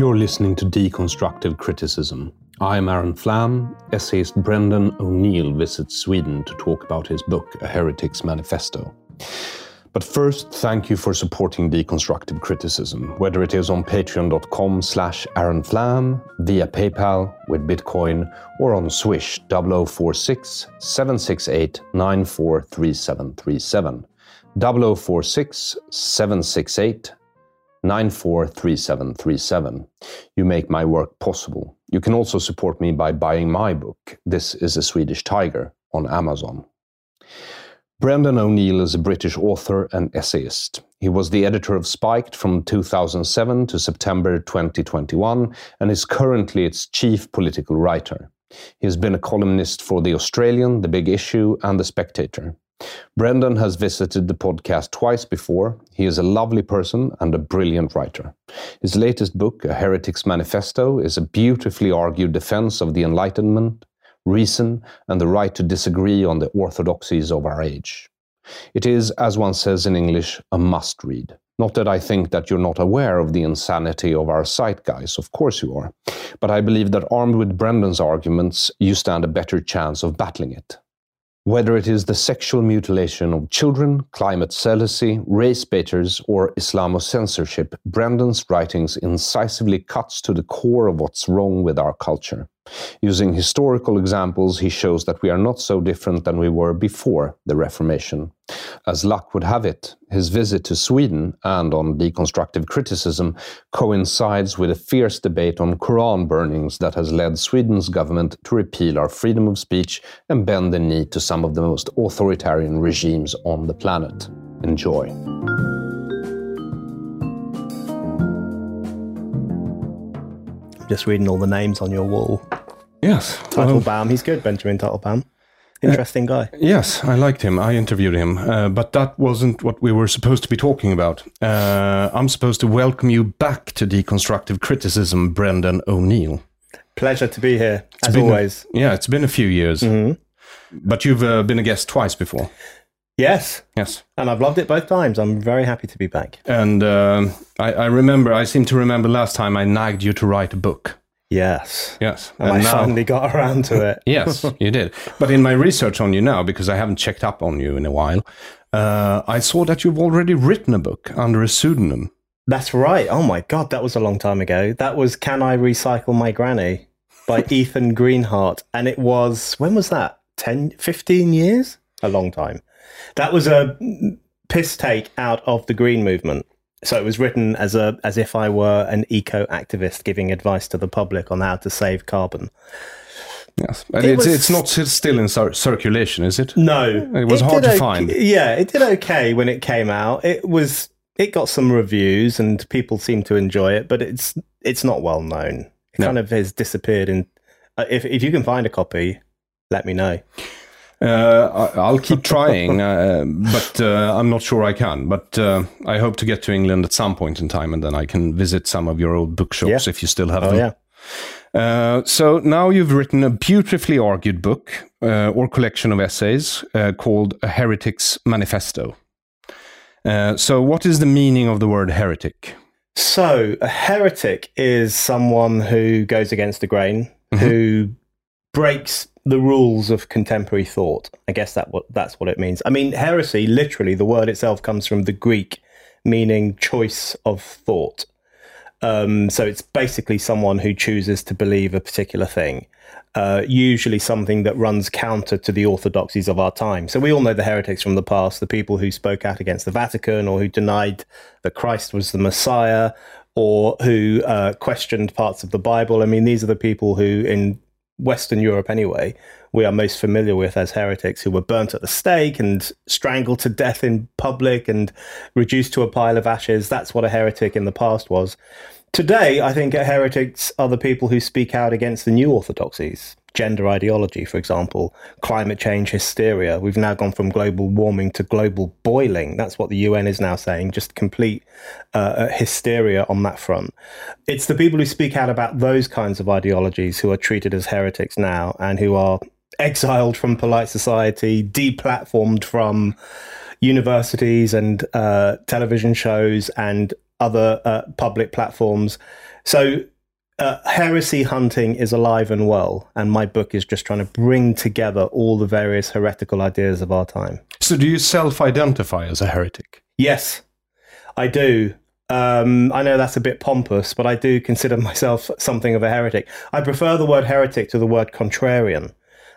You're listening to Deconstructive Criticism. I'm Aron Flam. Essayist Brendan O'Neill visits Sweden to talk about his book, A Heretic's Manifesto. But first, thank you for supporting Deconstructive Criticism, whether it is on patreon.com slash Aron Flam, via PayPal with Bitcoin, or on Swish 0046 768 943737. 0046 768 943737. You make my work possible. You can also support me by buying my book, This is a Swedish Tiger, on Amazon. Brendan O'Neill is a British author and essayist. He was the editor of Spiked from 2007 to September 2021 and is currently its chief political writer. He has been a columnist for The Australian, The Big Issue, and The Spectator. Brendan has visited the podcast twice before. He is a lovely person and a brilliant writer. His latest book, A Heretic's Manifesto, is a beautifully argued defense of the Enlightenment, reason, and the right to disagree on the orthodoxies of our age. It is, as one says in English, a must read. Not that I think that you're not aware of the insanity of our zeitgeist, of course you are. But I believe that armed with Brendan's arguments, you stand a better chance of battling it. Whether it is the sexual mutilation of children, climate celibacy, race baiters, or Islamo-censorship, Brendan's writings incisively cuts to the core of what's wrong with our culture. Using historical examples, he shows that we are not so different than we were before the Reformation. As luck would have it, his visit to Sweden and on deconstructive criticism coincides with a fierce debate on Quran burnings that has led Sweden's government to repeal our freedom of speech and bend the knee to some of the most authoritarian regimes on the planet. Enjoy. Just reading all the names on your wall. Yes. Teitelbaum, he's good, Benjamin Teitelbaum. Interesting guy. Yes, I liked him. I interviewed him, uh, but that wasn't what we were supposed to be talking about. Uh, I'm supposed to welcome you back to deconstructive criticism, Brendan O'Neill. Pleasure to be here, It's as been a- always. yeah, it's been a few years, Mhm. but you've uh, been a guest twice before. Yes, Yes, and I've loved it both times. I'm very happy to be back. and um I, I remember. I seem to remember last time I nagged you to write a book. Yes. Yes, And, I finally got around to it. yes, you did. But in my research on you now, because I haven't checked up on you in a while, uh, I saw that you've already written a book under a pseudonym. That's right. Oh my God, that was a long time ago. That was Can I Recycle My Granny by Ethan Greenhart. And it was, when was that? 10, 15 years? A long time. That was a piss take out of the green movement. So it was written as a as if I were an eco activist giving advice to the public on how to save carbon. Yes, but It it's, was- it's not still in cir- circulation, is it? No, It was hard to okay- find. Yeah, it did okay when it came out. It was it got some reviews and people seemed to enjoy it, but it's it's not well known. It No. kind of has disappeared. And uh, if if you can find a copy, let me know. Uh, I- I'll keep trying, uh, but uh, I'm not sure I can. But uh, I hope to get to England at some point in time, and then I can visit some of your old bookshops Yeah. if you still have Oh them. yeah, Uh, so now you've written a beautifully argued book uh, or collection of essays uh, called A Heretic's Manifesto. Uh, so, what is the meaning of the word heretic? So, a heretic is someone who goes against the grain, who breaks the rules of contemporary thought. I guess that what that's what it means. I mean, heresy, literally, the word itself comes from the Greek, meaning choice of thought. Um, so it's basically someone who chooses to believe a particular thing, uh, usually something that runs counter to the orthodoxies of our time. So we all know the heretics from the past, the people who spoke out against the Vatican or who denied that Christ was the Messiah or who uh, questioned parts of the Bible. I mean, these are the people who, in Western Europe anyway, we are most familiar with as heretics who were burnt at the stake and strangled to death in public and reduced to a pile of ashes. That's what a heretic in the past was. Today, I think heretics are the people who speak out against the new orthodoxies, gender ideology, for example, climate change hysteria. We've now gone from global warming to global boiling. That's what the UN is now saying, just complete uh, hysteria on that front. It's the people who speak out about those kinds of ideologies who are treated as heretics now and who are exiled from polite society, deplatformed from universities and uh, television shows and other uh, public platforms. So, uh, heresy hunting is alive and well, and my book is just trying to bring together all the various heretical ideas of our time. So, do you self identify as a heretic? Yes, I do. Um, I know that's a bit pompous, but I do consider myself something of a heretic. I prefer the word heretic to the word contrarian.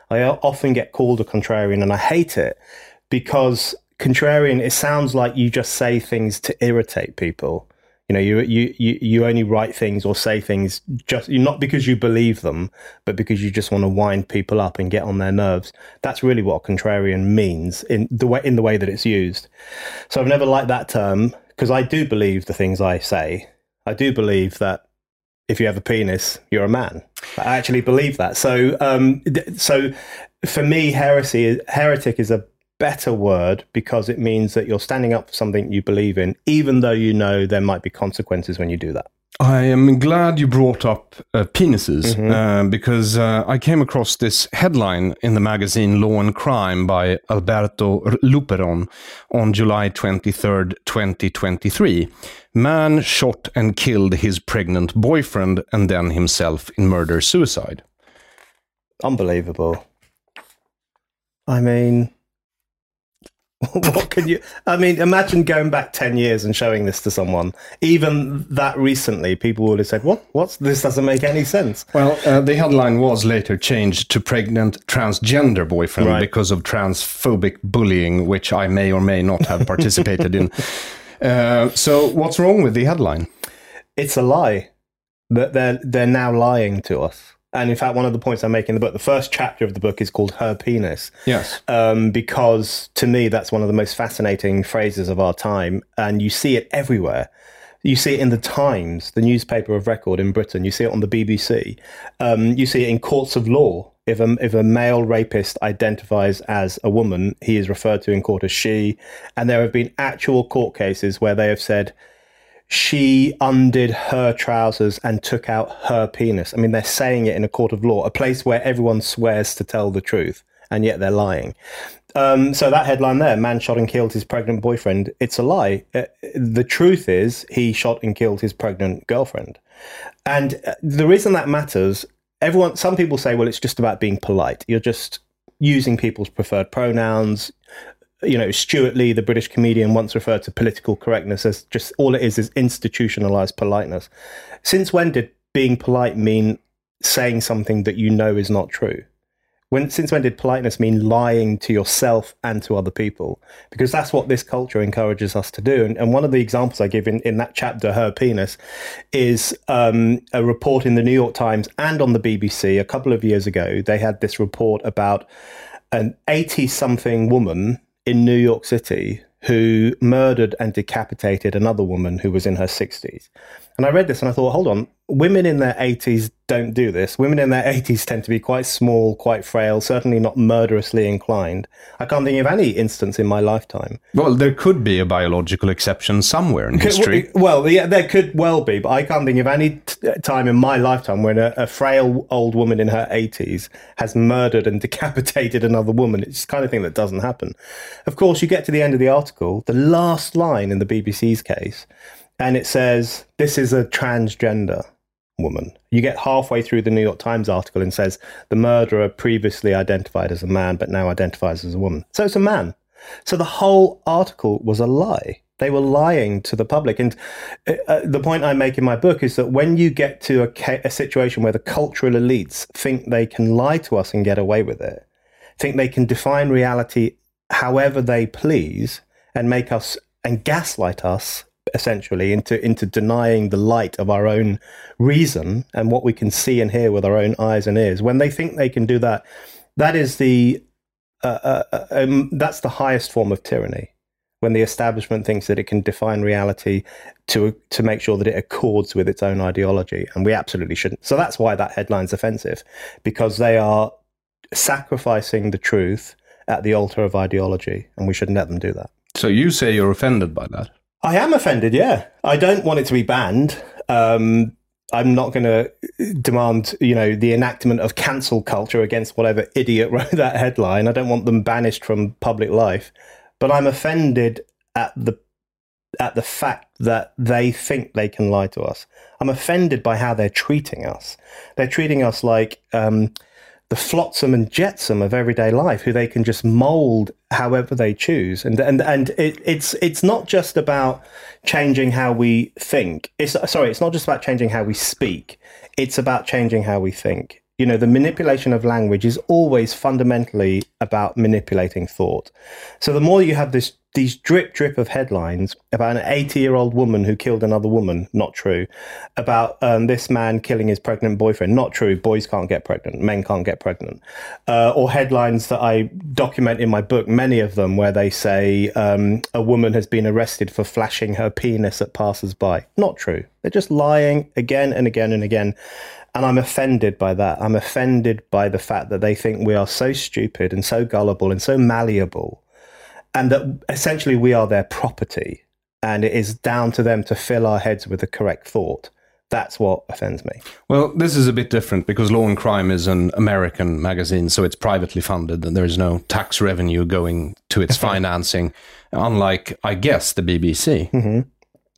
I often get called a contrarian, and I hate it because contrarian. It sounds like you just say things to irritate people. You know, you you you, only write things or say things just not because you believe them, but because you just want to wind people up and get on their nerves. That's really what contrarian means in the way in the way that it's used. So I've never liked that term because I do believe the things I say. I do believe that if you have a penis, you're a man. I actually believe that. So, um, so for me, heresy, heretic is a better word because it means that you're standing up for something you believe in, even though you know there might be consequences when you do that. I am glad you brought up uh, penises uh, because uh, I came across this headline in the magazine Law and Crime by Alberto Luperon on July 23rd, 2023. Man shot and killed his pregnant boyfriend and then himself in murder suicide. Unbelievable. I mean, what can you? I mean, imagine going back ten years and showing this to someone. Even that recently, people would have said, "What? What's this? Doesn't make any sense." Well, uh, the headline was later changed to pregnant transgender boyfriend Right. because of transphobic bullying, which I may or may not have participated in. Uh, so, what's wrong with the headline? It's a lie. That they're they're now lying to us. And in fact, one of the points I make in the book, the first chapter of the book is called "Her Penis." Yes. um, because to me that's one of the most fascinating phrases of our time, and you see it everywhere. You see it in the Times, the newspaper of record in Britain. You see it on the BBC. Um, you see it in courts of law. If a, if a male rapist identifies as a woman, he is referred to in court as she. And there have been actual court cases where they have said, she undid her trousers and took out her penis. I mean, they're saying it in a court of law, a place where everyone swears to tell the truth, and yet they're lying. Um, so that headline there, man shot and killed his pregnant boyfriend, it's a lie. Uh, the truth is he shot and killed his pregnant girlfriend. And uh, the reason that matters, everyone, some people say, well, it's just about being polite. You're just using people's preferred pronouns. You know, Stewart Lee, the British comedian, once referred to political correctness as just all it is is institutionalized politeness. Since when did being polite mean saying something that you know is not true? When since when did politeness mean lying to yourself and to other people? Because that's what this culture encourages us to do. And, and one of the examples I give in, in that chapter, Her Penis, is um, a report in the New York Times and on the BBC a couple of years ago. They had this report about an 80 something woman in New York City who murdered and decapitated another woman who was in her 60s. And I read this and I thought, hold on, women in their 80s don't do this. Women in their 80s tend to be quite small, quite frail, certainly not murderously inclined. I can't think of any instance in my lifetime. Well, there could be a biological exception somewhere in history. Well, yeah, there could well be, but I can't think of any t- uh, time in my lifetime when a, a frail old woman in her 80s has murdered and decapitated another woman. It's the kind of thing that doesn't happen. Of course, you get to the end of the article, the last line in the BBC's case and it says this is a transgender woman. You get halfway through the New York Times article and says the murderer previously identified as a man but now identifies as a woman. So it's a man. So the whole article was a lie. They were lying to the public. And uh, uh the point I make in my book is that when you get to a, a situation where the cultural elites think they can lie to us and get away with it, think they can define reality however they please and make us and gaslight us essentially into into denying the light of our own reason and what we can see and hear with our own eyes and ears. When they think they can do that that is the uh, uh, uh, um, that's the highest form of tyranny. When the establishment thinks that it can define reality to to make sure that it accords with its own ideology and we absolutely shouldn't. So that's why that headline's offensive because they are sacrificing the truth at the altar of ideology and we shouldn't let them do that. So you say you're offended by that I am offended. Yeah, I don't want it to be banned. Um, I'm not going to demand, you know, the enactment of cancel culture against whatever idiot wrote that headline. I don't want them banished from public life, but I'm offended at the at the fact that they think they can lie to us. I'm offended by how they're treating us. They're treating us like um, the flotsam and jetsam of everyday life, who they can just mold however they choose. And and and it, it's it's not just about changing how we think. It's sorry, it's not just about changing how we speak. It's about changing how we think. You know, the manipulation of language is always fundamentally about manipulating thought. So the more you have this these drip drip of headlines about an 80 year old woman who killed another woman not true about um, this man killing his pregnant boyfriend not true boys can't get pregnant men can't get pregnant uh, or headlines that i document in my book many of them where they say um, a woman has been arrested for flashing her penis at passers-by. Not true. They're just lying again and again and again. And I'm offended by that. I'm offended by the fact that they think we are so stupid and so gullible and so malleable and that essentially we are their property and it is down to them to fill our heads with the correct thought. That's what offends me. Well, this is a bit different because Law and Crime is an American magazine, so it's privately funded and there is no tax revenue going to its financing, unlike, I guess, the BBC. Mm-hmm.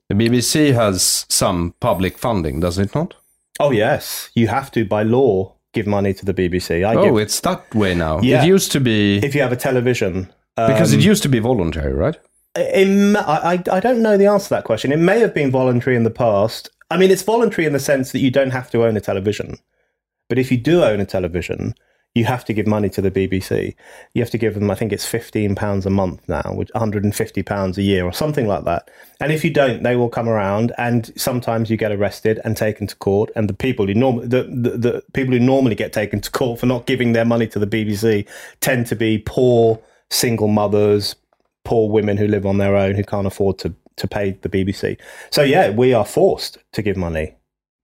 The BBC has some public funding, does it not? Oh, yes. You have to, by law, give money to the BBC. I oh, give... it's that way now. Yeah. It used to be. If you have a television, because it um, used to be voluntary, right? It, I, I don't know the answer to that question. It may have been voluntary in the past. I mean, it's voluntary in the sense that you don't have to own a television. But if you do own a television, you have to give money to the BBC. You have to give them, I think it's £15 a month now, which £150 a year or something like that. And if you don't, they will come around and sometimes you get arrested and taken to court. And the people who normally, the, the, the people who normally get taken to court for not giving their money to the BBC tend to be poor single mothers, poor women who live on their own who can't afford to to pay the BBC. So yeah, we are forced to give money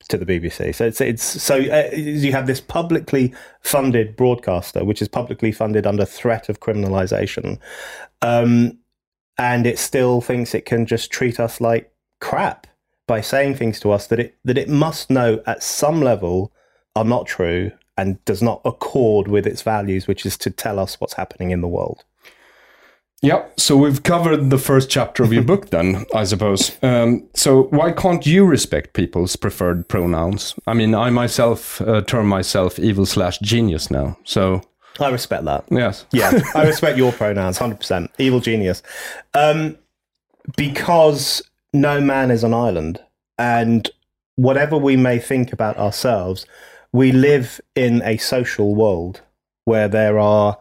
to the BBC. So it's it's so uh, you have this publicly funded broadcaster, which is publicly funded under threat of criminalisation, um, and it still thinks it can just treat us like crap by saying things to us that it that it must know at some level are not true and does not accord with its values, which is to tell us what's happening in the world. Yeah, so we've covered the first chapter of your book, then I suppose. Um, so why can't you respect people's preferred pronouns? I mean, I myself uh, term myself evil slash genius now. So I respect that. Yes. Yeah, I respect your pronouns, hundred percent. Evil genius, um, because no man is an island, and whatever we may think about ourselves, we live in a social world where there are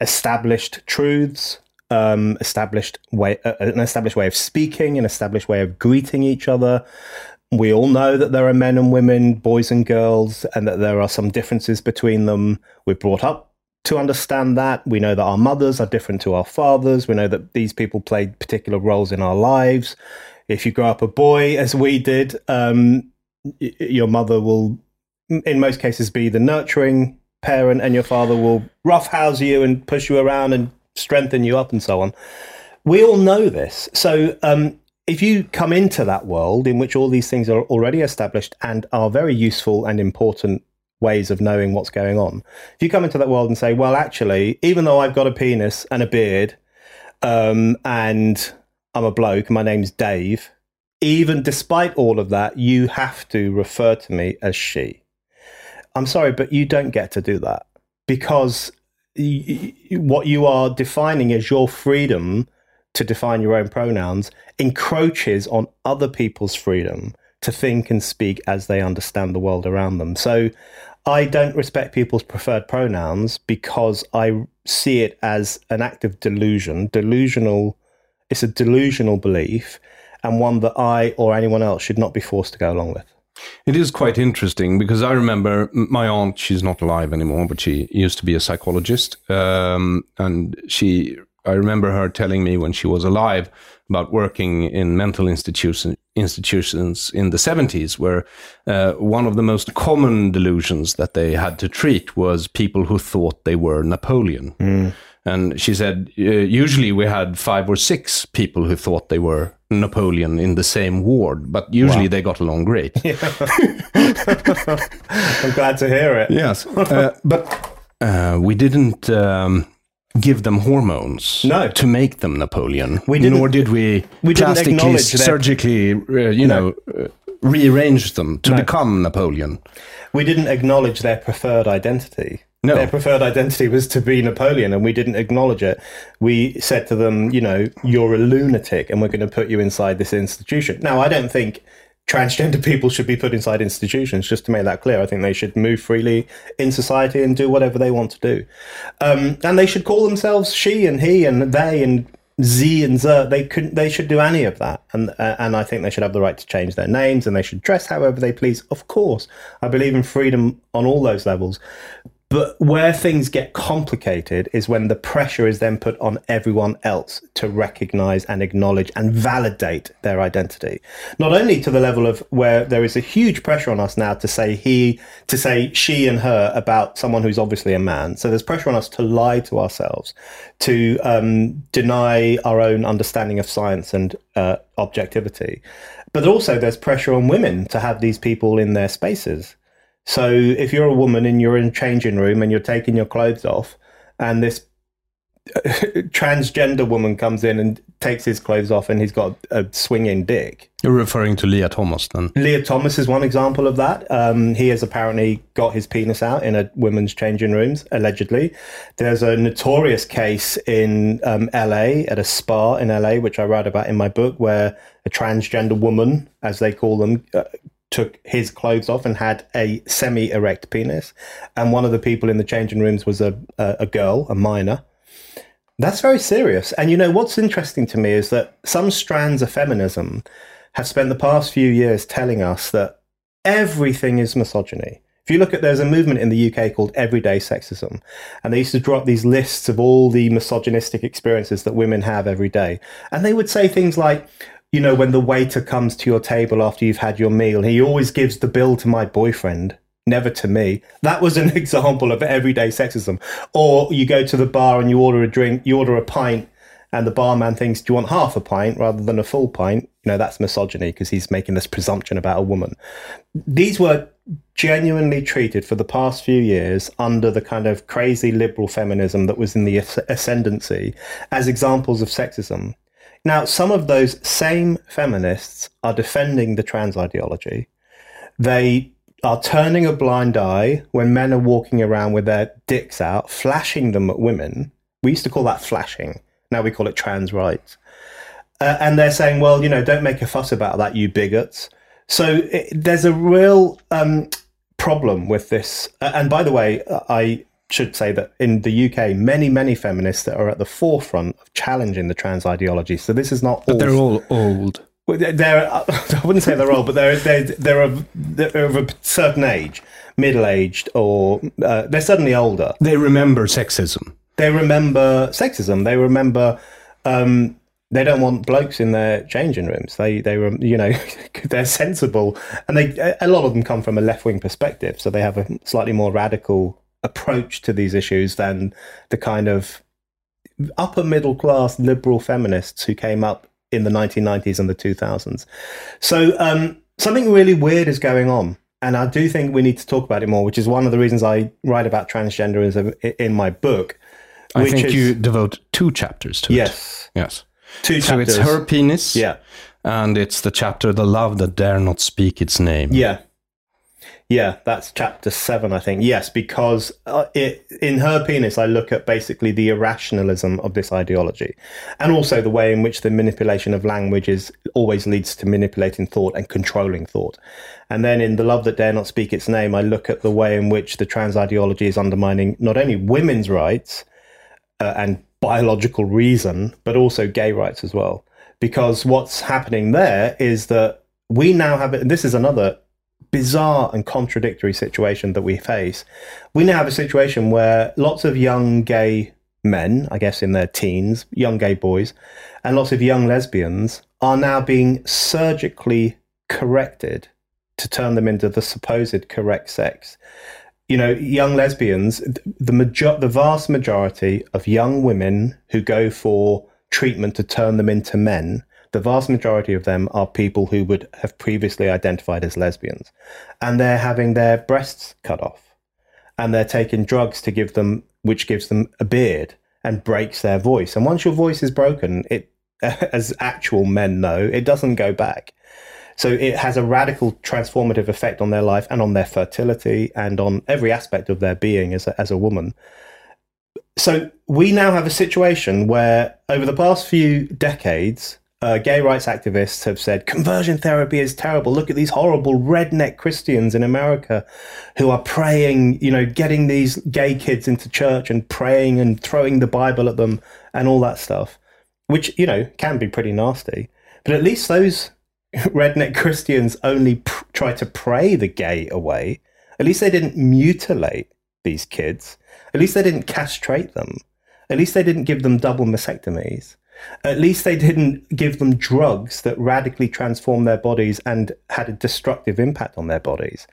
established truths, um, established way, uh, an established way of speaking, an established way of greeting each other. We all know that there are men and women, boys and girls, and that there are some differences between them. We're brought up to understand that. We know that our mothers are different to our fathers. We know that these people played particular roles in our lives. If you grow up a boy, as we did, um, y- your mother will, in most cases, be the nurturing parent, and your father will roughhouse you and push you around and strengthen you up and so on. We all know this. So, um, if you come into that world in which all these things are already established and are very useful and important ways of knowing what's going on. If you come into that world and say, well, actually, even though I've got a penis and a beard, um, and I'm a bloke, my name's Dave, even despite all of that, you have to refer to me as she. I'm sorry, but you don't get to do that because what you are defining as your freedom to define your own pronouns encroaches on other people's freedom to think and speak as they understand the world around them. So I don't respect people's preferred pronouns because I see it as an act of delusion, delusional. It's a delusional belief and one that I or anyone else should not be forced to go along with. It is quite interesting because I remember my aunt, she's not alive anymore, but she used to be a psychologist. Um, and she, I remember her telling me when she was alive about working in mental institution, institutions in the 70s, where uh, one of the most common delusions that they had to treat was people who thought they were Napoleon. And she said, uh, usually we had five or six people who thought they were Napoleon in the same ward, but usually they got along great. I'm glad to hear it. Yes, uh, but uh, we didn't um, give them hormones No. to make them Napoleon. We didn't- Nor did we, we didn't plastically, acknowledge their- surgically, uh, you know, uh, rearrange them to become Napoleon. We didn't acknowledge their preferred identity. No. Their preferred identity was to be Napoleon, and we didn't acknowledge it. We said to them, you know, you're a lunatic, and we're going to put you inside this institution. Now, I don't think transgender people should be put inside institutions, just to make that clear. I think they should move freely in society and do whatever they want to do. Um, and they should call themselves she and he and they and Z and Z. They couldn't. They should do any of that, and uh, and I think they should have the right to change their names and they should dress however they please. Of course, I believe in freedom on all those levels. But where things get complicated is when the pressure is then put on everyone else to recognize and acknowledge and validate their identity. Not only to the level of where there is a huge pressure on us now to say he, to say she and her about someone who's obviously a man. So there's pressure on us to lie to ourselves, to um, deny our own understanding of science and uh, objectivity. But also there's pressure on women to have these people in their spaces. So if you're a woman and you're in a changing room and you're taking your clothes off, and this transgender woman comes in and takes his clothes off, and he's got a swinging dick. You're referring to Lia Thomas then? Lia Thomas is one example of that. Um, he has apparently got his penis out in a women's changing rooms, allegedly. There's a notorious case in um, LA at a spa in LA, which I write about in my book, where a transgender woman, as they call them, uh, took his clothes off and had a semi-erect penis, and one of the people in the changing rooms was a a, a girl, a minor. That's very serious. And you know what's interesting to me is that some strands of feminism have spent the past few years telling us that everything is misogyny. If you look at, there's a movement in the UK called Everyday Sexism, and they used to draw up these lists of all the misogynistic experiences that women have every day. And they would say things like, you know, when the waiter comes to your table after you've had your meal, he always gives the bill to my boyfriend, never to me. That was an example of everyday sexism. Or you go to the bar and you order a drink, you order a pint, and the barman thinks, Do you want half a pint rather than a full pint? You know, that's misogyny because he's making this presumption about a woman. These were genuinely treated for the past few years under the kind of crazy liberal feminism that was in the asc- ascendancy as examples of sexism. Now, some of those same feminists are defending the trans ideology. They are turning a blind eye when men are walking around with their dicks out, flashing them at women. We used to call that flashing. Now we call it trans rights. Uh, and they're saying, well, you know, don't make a fuss about that, you bigots. So it, there's a real um, problem with this. Uh, and by the way, I should say that in the UK, many, many feminists that are at the forefront of challenging the trans ideology. So this is not But all. they're all old. They're, I wouldn't say they're old, but they're they're they're of, they're of a certain age, middle aged, or uh, they're suddenly older. They remember sexism. They remember sexism. They remember. Um, they don't want blokes in their changing rooms. They they rem- you know they're sensible, and they a lot of them come from a left wing perspective, so they have a slightly more radical approach to these issues than the kind of upper middle class liberal feminists who came up in the 1990s and the 2000s. So um, something really weird is going on. And I do think we need to talk about it more, which is one of the reasons I write about transgenderism in my book. I think is- you devote two chapters to it. Yes. Yes. Two So it's her penis. Yeah. And it's the chapter The Love That Dare Not Speak Its Name. Yeah. Yeah, that's chapter seven, I think. Yes, because uh, it, in her penis, I look at basically the irrationalism of this ideology, and also the way in which the manipulation of language is always leads to manipulating thought and controlling thought. And then in the love that dare not speak its name, I look at the way in which the trans ideology is undermining not only women's rights uh, and biological reason, but also gay rights as well. Because what's happening there is that we now have, this is another bizarre and contradictory situation that we face. We now have a situation where lots of young gay men, I guess in their teens, young gay boys, and lots of young lesbians are now being surgically corrected to turn them into the supposed correct sex. You know, young lesbians, the major- the vast majority of young women who go for treatment to turn them into men the vast majority of them are people who would have previously identified as lesbians. And they're having their breasts cut off. And they're taking drugs to give them, which gives them a beard and breaks their voice. And once your voice is broken, it, as actual men know, it doesn't go back. So it has a radical transformative effect on their life and on their fertility and on every aspect of their being as a, as a woman. So we now have a situation where over the past few decades, uh, gay rights activists have said conversion therapy is terrible. Look at these horrible redneck Christians in America who are praying, you know, getting these gay kids into church and praying and throwing the Bible at them and all that stuff, which, you know, can be pretty nasty. But at least those redneck Christians only pr- try to pray the gay away. At least they didn't mutilate these kids. At least they didn't castrate them. At least they didn't give them double mastectomies. At least they didn't give them drugs that radically transformed their bodies and had a destructive impact on their bodies.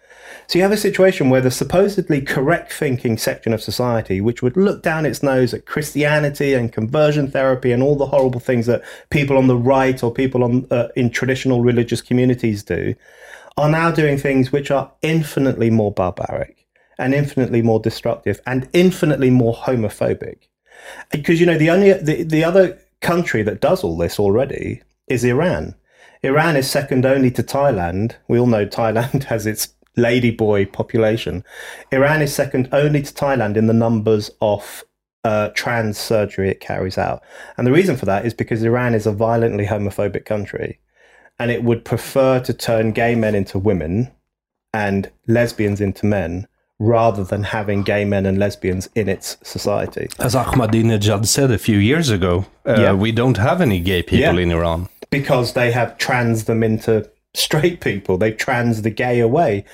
So you have a situation where the supposedly correct thinking section of society, which would look down its nose at Christianity and conversion therapy and all the horrible things that people on the right or people on, uh, in traditional religious communities do, are now doing things which are infinitely more barbaric and infinitely more destructive and infinitely more homophobic. Because you know the only the, the other country that does all this already is Iran. Iran is second only to Thailand. We all know Thailand has its ladyboy population. Iran is second only to Thailand in the numbers of uh, trans surgery it carries out. And the reason for that is because Iran is a violently homophobic country and it would prefer to turn gay men into women and lesbians into men rather than having gay men and lesbians in its society. As Ahmadinejad said a few years ago, uh, Yeah. we don't have any gay people Yeah. in Iran. because they have trans them into straight people. They trans the gay away.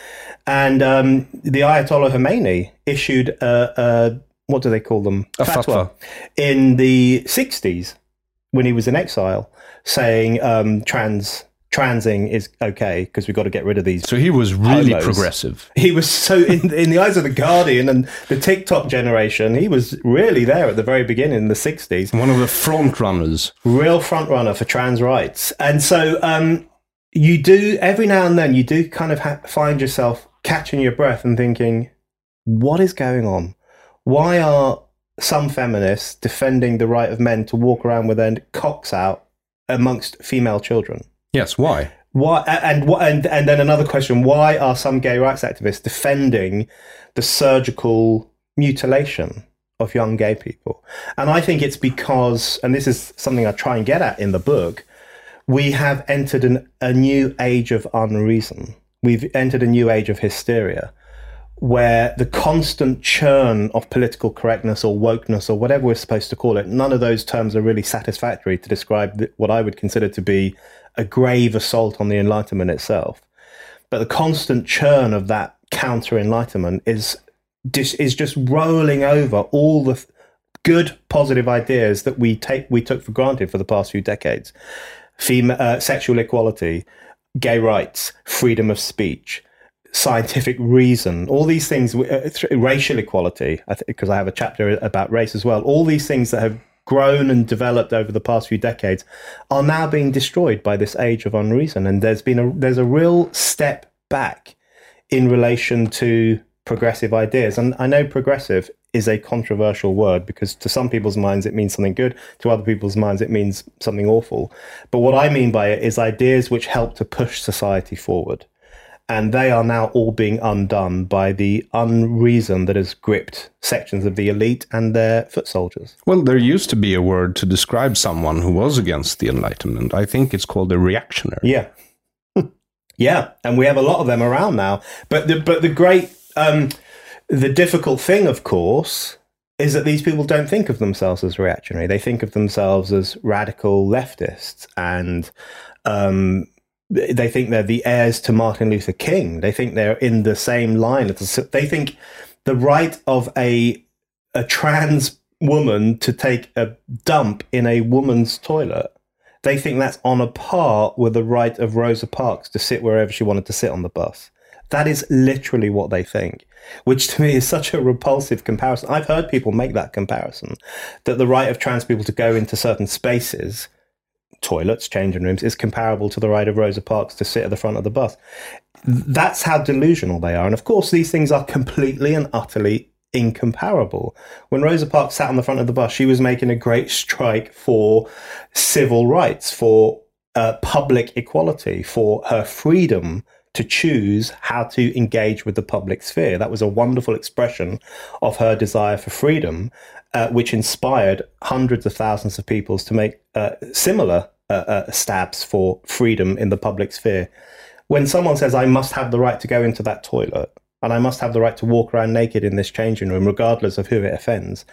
And um, the Ayatollah Khomeini issued a, a what do they call them? A fatwa. in the 60s when he was in exile saying um, trans transing is okay because we've got to get rid of these So he was really Homos. progressive. he was so in in the eyes of the Guardian and the TikTok generation. He was really there at the very beginning in the '60s, One of the front runners. real front runner for trans rights. And so, um, you do every now and then you do kind of ha- find yourself catching your breath and thinking, "What is going on? Why are some feminists defending the right of men to walk around with their cocks out amongst female children?" Yes, why? Why and what and and then another question: Why are some gay rights activists defending the surgical mutilation of young gay people? And I think it's because, and this is something I try and get at in the book, we have entered an, a new age of unreason. We've entered a new age of hysteria, where the constant churn of political correctness or wokeness or whatever we're supposed to call it, none of those terms are really satisfactory to describe what I would consider to be a grave assault on the Enlightenment itself. But the constant churn of that counter Enlightenment is is just rolling over all the good positive ideas that we take we took for granted for the past few decades. Uh, sexual equality, gay rights, freedom of speech, scientific reason, all these things, uh, racial equality, because I, I have a chapter about race as well, all these things that have grown and developed over the past few decades are now being destroyed by this age of unreason. And there's been a, there's a real step back in relation to progressive ideas. And I know progressive is a controversial word because to some people's minds it means something good, to other people's minds it means something awful. But what I mean by it is ideas which help to push society forward and they are now all being undone by the unreason that has gripped sections of the elite and their foot soldiers. Well, there used to be a word to describe someone who was against the Enlightenment. I think it's called a reactionary. Yeah. yeah, and we have a lot of them around now. But the but the great um, the difficult thing, of course, is that these people don't think of themselves as reactionary. They think of themselves as radical leftists and um, they think they're the heirs to Martin Luther King. They think they're in the same line. They think the right of a a trans woman to take a dump in a woman's toilet. They think that's on a par with the right of Rosa Parks to sit wherever she wanted to sit on the bus. That is literally what they think, which to me is such a repulsive comparison. I've heard people make that comparison that the right of trans people to go into certain spaces toilets, changing rooms, is comparable to the right of Rosa Parks to sit at the front of the bus. That's how delusional they are. And of course, these things are completely and utterly incomparable. When Rosa Parks sat on the front of the bus, she was making a great strike for civil rights, for uh, public equality, for her freedom to choose how to engage with the public sphere. That was a wonderful expression of her desire for freedom, uh, which inspired hundreds of thousands of people to make uh, similar uh, uh, stabs for freedom in the public sphere. When someone says, I must have the right to go into that toilet, and I must have the right to walk around naked in this changing room, regardless of who it offends,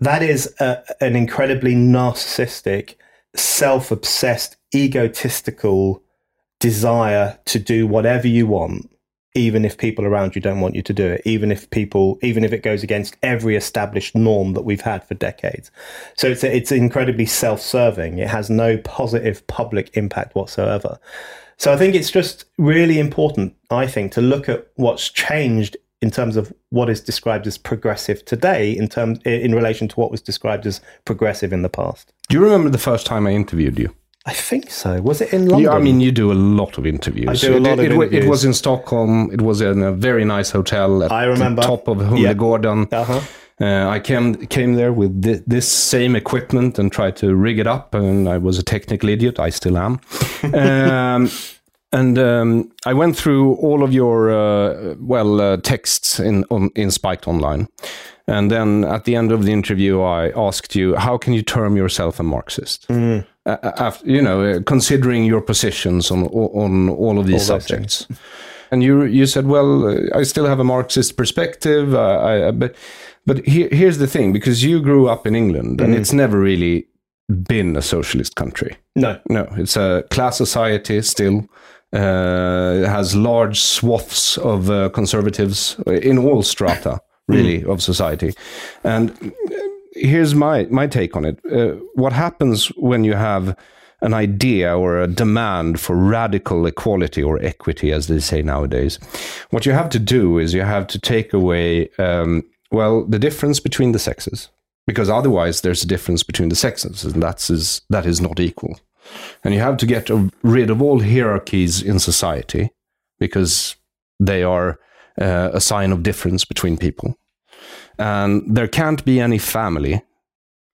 that is uh, an incredibly narcissistic, self obsessed, egotistical desire to do whatever you want even if people around you don't want you to do it, even if people, even if it goes against every established norm that we've had for decades. So it's it's incredibly self-serving. It has no positive public impact whatsoever. So I think it's just really important, I think, to look at what's changed in terms of what is described as progressive today in terms in relation to what was described as progressive in the past. Do you remember the first time I interviewed you? I think so. Was it in London? Yeah, I mean, you do a lot of interviews. I do a lot it, of it, interviews. It was in Stockholm. It was in a very nice hotel at I remember. the top of Humlegården. Yeah. Uh-huh. Uh, I came came there with thi- this same equipment and tried to rig it up, and I was a technical idiot. I still am. um, and um, I went through all of your uh, well uh, texts in on, in Spiked Online, and then at the end of the interview, I asked you, "How can you term yourself a Marxist?" Mm. Uh, after, you know, uh, considering your positions on on all of these All subjects. And you you said, well, uh, I still have a Marxist perspective, uh, I, but but here, here's the thing, because you grew up in England, and Mhm. it's never really been a socialist country. No. No, it's a class society still. Uh, it has large swaths of uh, conservatives in all strata, really, of society. And uh, here's my my take on it. Uh, what happens when you have an idea or a demand for radical equality or equity, as they say nowadays? What you have to do is you have to take away, um, well, the difference between the sexes, because otherwise there's a difference between the sexes, and that's is that is not equal. And you have to get rid of all hierarchies in society because they are uh, a sign of difference between people. And there can't be any family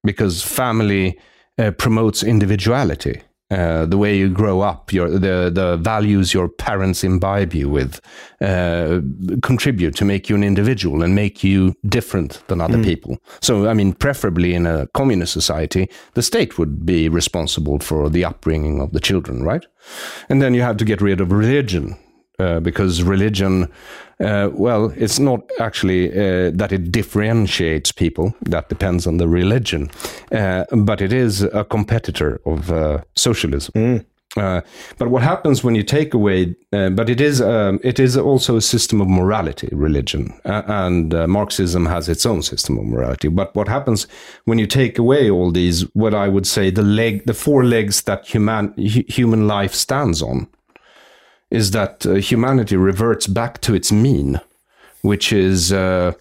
because family uh, promotes individuality. Uh, the way you grow up, your the the values your parents imbibe you with, uh, contribute to make you an individual and make you different than other people. So, I mean, preferably in a communist society, the state would be responsible for the upbringing of the children, right? And then you have to get rid of religion uh, because religion Uh, well, it's not actually uh, that it differentiates people. That depends on the religion, uh, but it is a competitor of uh, socialism. Mm. Uh, but what happens when you take away? Uh, but it is um, it is also a system of morality, religion, uh, and uh, Marxism has its own system of morality. But what happens when you take away all these? What I would say the leg, the four legs that human human life stands on, is that uh, humanity reverts back to its mean, which is uh,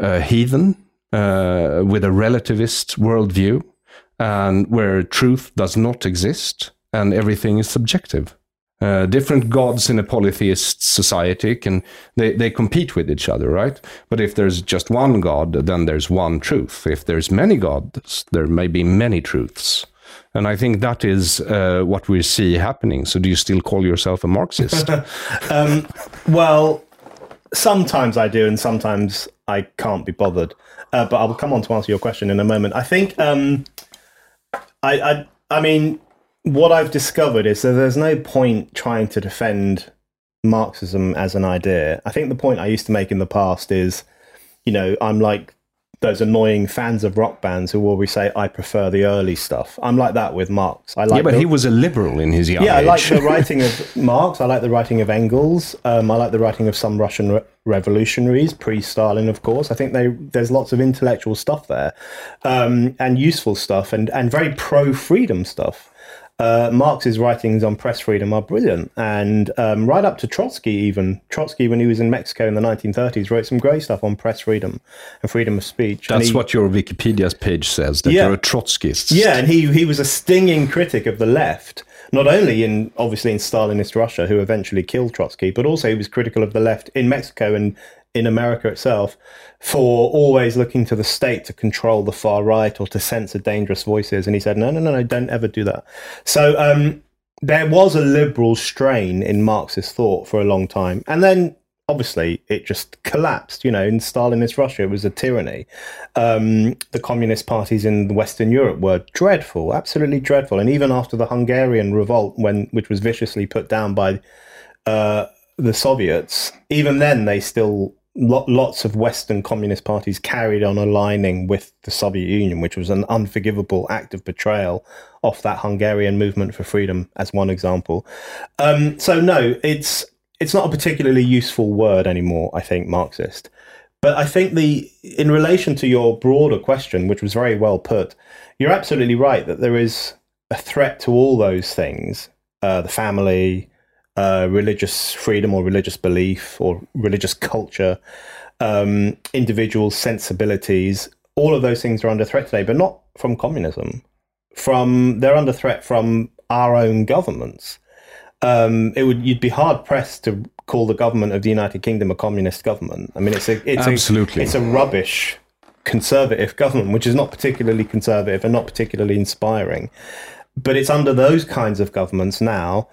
heathen with a relativist worldview, and where truth does not exist and everything is subjective. Uh, different gods in a polytheist society can they, they compete with each other, right? But if there's just one god, then there's one truth. If there's many gods, there may be many truths. And I think that is uh, what we see happening. So, do you still call yourself a Marxist? um, well, sometimes I do, and sometimes I can't be bothered. Uh, but I'll come on to answer your question in a moment. I think um, I, I, I mean, what I've discovered is that there's no point trying to defend Marxism as an idea. I think the point I used to make in the past is, you know, I'm like those annoying fans of rock bands who always say, "I prefer the early stuff." I'm like that with Marx. I like yeah, but the, he was a liberal in his young yeah. age. I like the writing of Marx. I like the writing of Engels. Um, I like the writing of some Russian re- revolutionaries, pre-Stalin, of course. I think they, there's lots of intellectual stuff there, um, and useful stuff, and and very pro-freedom stuff uh, Marx's writings on press freedom are brilliant, and um, right up to Trotsky, even Trotsky, when he was in Mexico in the 1930s, wrote some great stuff on press freedom and freedom of speech. That's he, what your Wikipedia page says that yeah, you're a Trotskyist. Yeah, and he he was a stinging critic of the left, not only in obviously in Stalinist Russia, who eventually killed Trotsky, but also he was critical of the left in Mexico and in America itself for always looking to the state to control the far right or to censor dangerous voices. And he said, no, no, no, no, don't ever do that. So um, there was a liberal strain in Marxist thought for a long time. And then obviously it just collapsed. You know, in Stalinist Russia, it was a tyranny. Um, the communist parties in Western Europe were dreadful, absolutely dreadful. And even after the Hungarian revolt, when which was viciously put down by uh, the Soviets, even then they still lots of Western communist parties carried on aligning with the Soviet Union, which was an unforgivable act of betrayal of that Hungarian movement for freedom, as one example. Um, so no, it's it's not a particularly useful word anymore. I think Marxist, but I think the in relation to your broader question, which was very well put, you're absolutely right that there is a threat to all those things: uh, the family, uh, religious freedom or religious belief or religious culture, um, individual sensibilities. All of those things are under threat today, but not from communism. From they're under threat from our own governments. Um, it would you'd be hard pressed to call the government of the United Kingdom a communist government. I mean, it's a it's absolutely a, it's a rubbish conservative government, which is not particularly conservative and not particularly inspiring. But it's under those kinds of governments now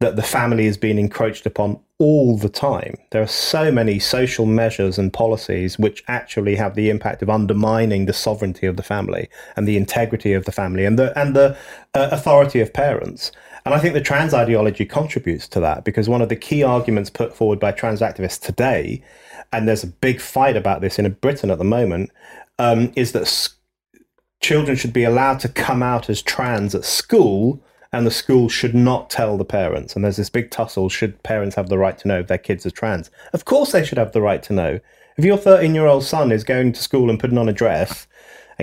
that the family is being encroached upon all the time. There are so many social measures and policies which actually have the impact of undermining the sovereignty of the family and the integrity of the family and the and the uh, authority of parents. And I think the trans ideology contributes to that because one of the key arguments put forward by trans activists today, and there's a big fight about this in Britain at the moment, um, is that children should be allowed to come out as trans at school and the school should not tell the parents. And there's this big tussle should parents have the right to know if their kids are trans? Of course, they should have the right to know. If your 13 year old son is going to school and putting on a dress,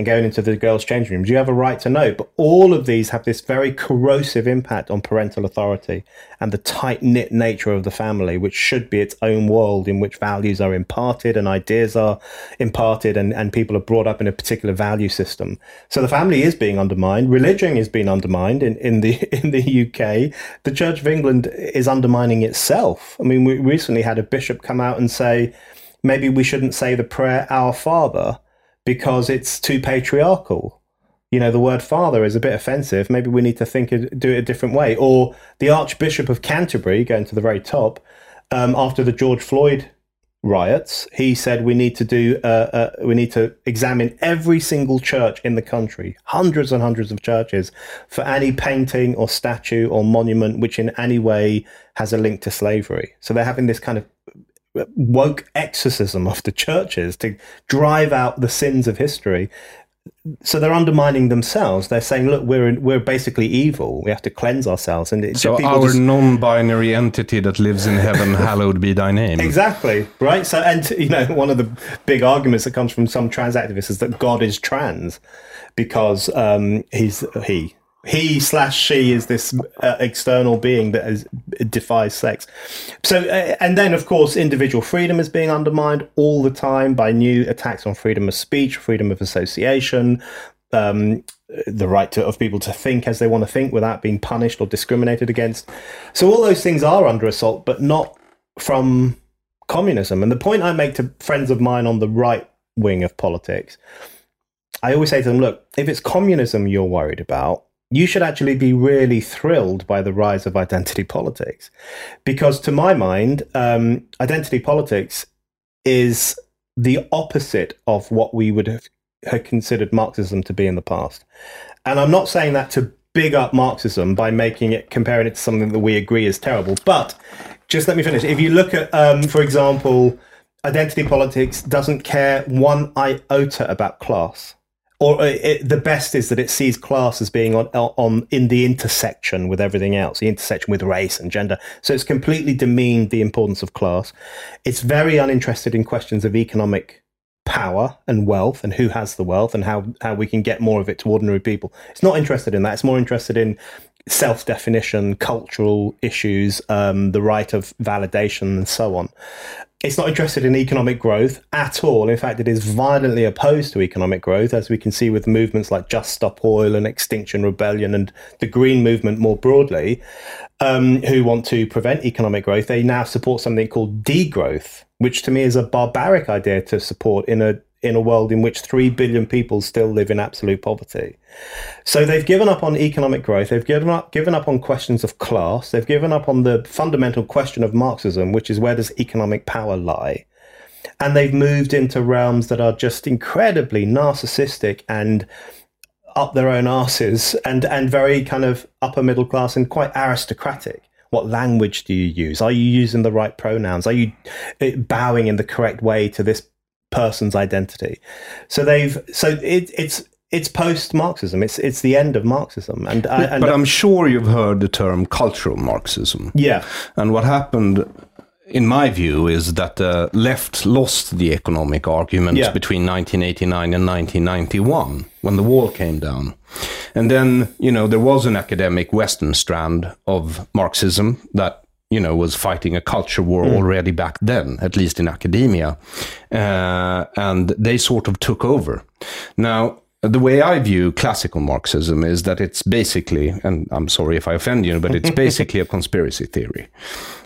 and going into the girls' changing rooms. You have a right to know. But all of these have this very corrosive impact on parental authority and the tight knit nature of the family, which should be its own world in which values are imparted and ideas are imparted and, and people are brought up in a particular value system. So the family is being undermined. Religion is being undermined in, in the in the UK. The Church of England is undermining itself. I mean, we recently had a bishop come out and say, maybe we shouldn't say the prayer Our Father because it's too patriarchal. You know, the word father is a bit offensive. Maybe we need to think do it a different way. Or the Archbishop of Canterbury, going to the very top, um, after the George Floyd riots, he said we need to do uh, uh, we need to examine every single church in the country, hundreds and hundreds of churches, for any painting or statue or monument which in any way has a link to slavery. So they're having this kind of woke exorcism of the churches to drive out the sins of history. So they're undermining themselves. They're saying, "Look, we're we're basically evil. We have to cleanse ourselves." And it, So our just- non-binary entity that lives in heaven, hallowed be thy name. Exactly right. So, and you know, one of the big arguments that comes from some trans activists is that God is trans because um, he's he he slash she is this uh, external being that is, defies sex. So, uh, and then of course, individual freedom is being undermined all the time by new attacks on freedom of speech, freedom of association. Um, the right to, of people to think as they want to think without being punished or discriminated against. So all those things are under assault, but not from communism. And the point I make to friends of mine on the right wing of politics, I always say to them, look, if it's communism you're worried about, you should actually be really thrilled by the rise of identity politics. Because to my mind, um, identity politics is the opposite of what we would have, have considered Marxism to be in the past. And I'm not saying that to big up Marxism by making it, comparing it to something that we agree is terrible. But just let me finish. If you look at, um, for example, identity politics doesn't care one iota about class. Or uh, it, the best is that it sees class as being on, on in the intersection with everything else, the intersection with race and gender. So it's completely demeaned the importance of class. It's very uninterested in questions of economic power and wealth and who has the wealth and how, how we can get more of it to ordinary people. It's not interested in that. It's more interested in self definition, cultural issues, um, the right of validation, and so on. It's not interested in economic growth at all. In fact, it is violently opposed to economic growth, as we can see with movements like Just Stop Oil and Extinction Rebellion and the Green Movement more broadly, um, who want to prevent economic growth. They now support something called degrowth, which to me is a barbaric idea to support in a in a world in which 3 billion people still live in absolute poverty. So they've given up on economic growth, they've given up given up on questions of class, they've given up on the fundamental question of Marxism, which is where does economic power lie? And they've moved into realms that are just incredibly narcissistic and up their own asses and and very kind of upper middle class and quite aristocratic. What language do you use? Are you using the right pronouns? Are you uh, bowing in the correct way to this person's identity? So they've so it, it's it's post Marxism. It's it's the end of Marxism. And, I- and but I'm sure you've heard the term cultural Marxism. yeah, And what happened, in my view, is that the left lost the economic argument Yeah. between 1989 and 1991 when the wall came down. And then, you know, there was an academic Western strand of Marxism that, you know, was fighting a culture war already back then, at least in academia. Uh, and they sort of took over. Now, the way I view classical Marxism is that it's basically, and I'm sorry if I offend you, but it's basically a conspiracy theory.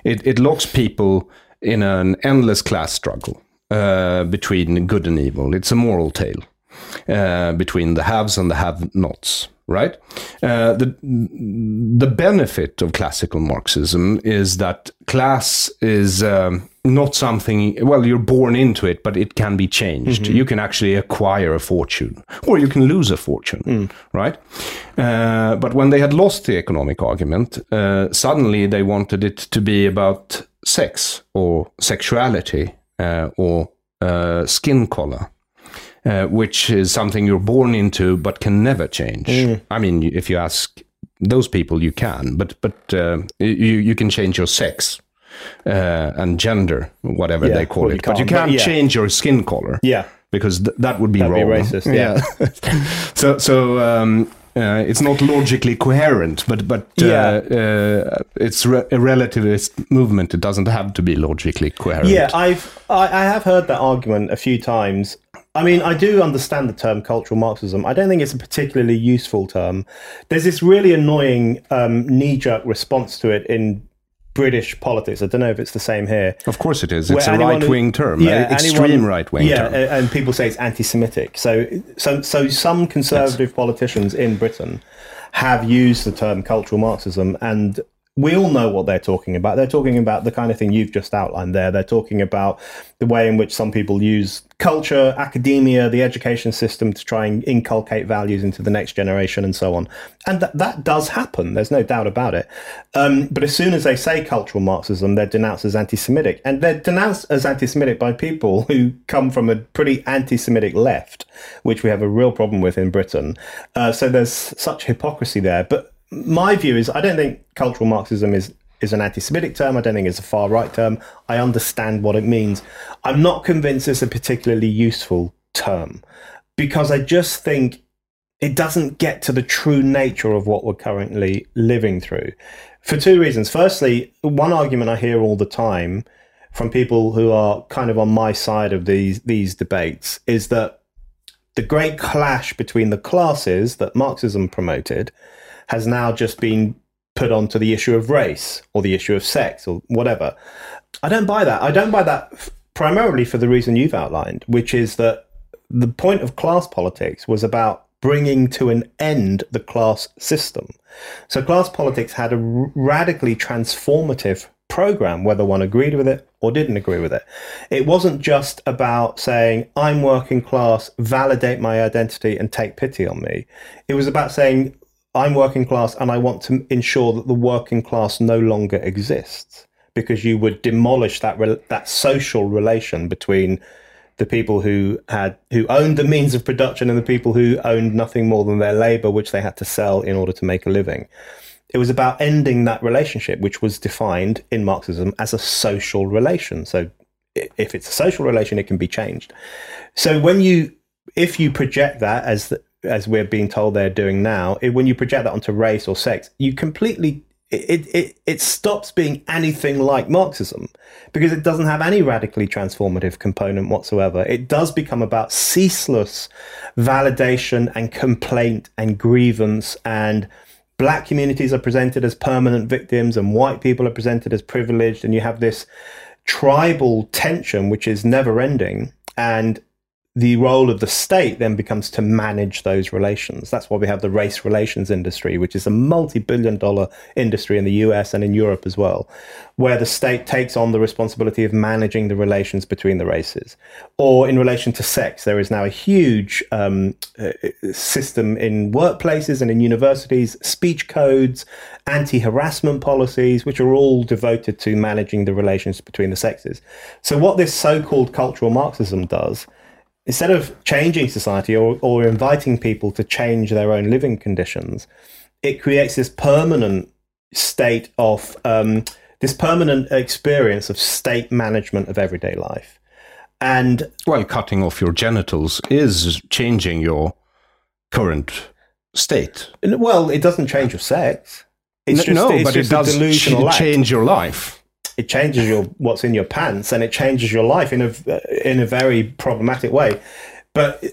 It, it locks people in an endless class struggle uh, between good and evil. It's a moral tale uh, between the haves and the have-nots. Right. Uh, the the benefit of classical Marxism is that class is um, not something. Well, you're born into it, but it can be changed. You can actually acquire a fortune, or you can lose a fortune. Right. Uh, but when they had lost the economic argument, uh, suddenly they wanted it to be about sex or sexuality uh, or uh, skin color uh, which is something you're born into but can never change. I mean, if you ask those people, you can, but but uh, you you can change your sex uh, and gender, whatever Yeah, they call well, it, you but you can't, but yeah. change your skin color. yeah. Because th- that would be That'd be wrong. racist, yeah. so so um, uh, it's not logically coherent, but but uh, Yeah. uh, it's re- a relativist movement. It doesn't have to be logically coherent. Yeah, I've I, I have heard that argument a few times. I mean, I do understand the term cultural Marxism. I don't think it's a particularly useful term. There's this really annoying um, knee-jerk response to it in British politics. I don't know if it's the same here. Of course it is. It's Where a right wing term, Yeah, extreme anyone- right wing yeah, term. and people say it's anti-Semitic. So, so, so some conservative politicians in Britain have used the term cultural Marxism, and we all know what they're talking about. They're talking about the kind of thing you've just outlined there. They're talking about the way in which some people use culture, academia, the education system to try and inculcate values into the next generation and so on. And that, that does happen. There's no doubt about it. Um, but as soon as they say cultural Marxism, they're denounced as anti Semitic. And they're denounced as anti Semitic by people who come from a pretty anti Semitic left, which we have a real problem with in Britain. Uh, so there's such hypocrisy there. But my view is I don't think cultural Marxism is is an anti-Semitic term. I don't think it's a far right term. I understand what it means. I'm not convinced it's a particularly useful term because I just think it doesn't get to the true nature of what we're currently living through for two reasons. Firstly, one argument I hear all the time from people who are kind of on my side of these these debates is that the great clash between the classes that Marxism promoted has now just been put onto the issue of race or the issue of sex or whatever. I don't buy that. I don't buy that f- primarily for the reason you've outlined, which is that the point of class politics was about bringing to an end the class system. So class politics had a r- radically transformative program, whether one agreed with it or didn't agree with it. It wasn't just about saying, I'm working class, validate my identity and take pity on me. It was about saying, I'm working class and I want to ensure that the working class no longer exists because you would demolish that re- that social relation between the people who had who owned the means of production and the people who owned nothing more than their labor which they had to sell in order to make a living. It was about ending that relationship which was defined in marxism as a social relation. So if it's a social relation it can be changed. So when you if you project that as the, as we're being told they're doing now, it, when you project that onto race or sex, you completely it, it it stops being anything like Marxism because it doesn't have any radically transformative component whatsoever. It does become about ceaseless validation and complaint and grievance and black communities are presented as permanent victims and white people are presented as privileged and you have this tribal tension which is never ending and the role of the state then becomes to manage those relations. That's why we have the race relations industry, which is a multi billion dollar industry in the US and in Europe as well, where the state takes on the responsibility of managing the relations between the races. Or in relation to sex, there is now a huge um, uh, system in workplaces and in universities, speech codes, anti harassment policies, which are all devoted to managing the relations between the sexes. So, what this so called cultural Marxism does instead of changing society or, or inviting people to change their own living conditions, it creates this permanent state of um, this permanent experience of state management of everyday life. And well, cutting off your genitals is changing your current state. Well, it doesn't change your sex. It's no, just, no it's but it does delusional change your life it changes your what's in your pants and it changes your life in a in a very problematic way. But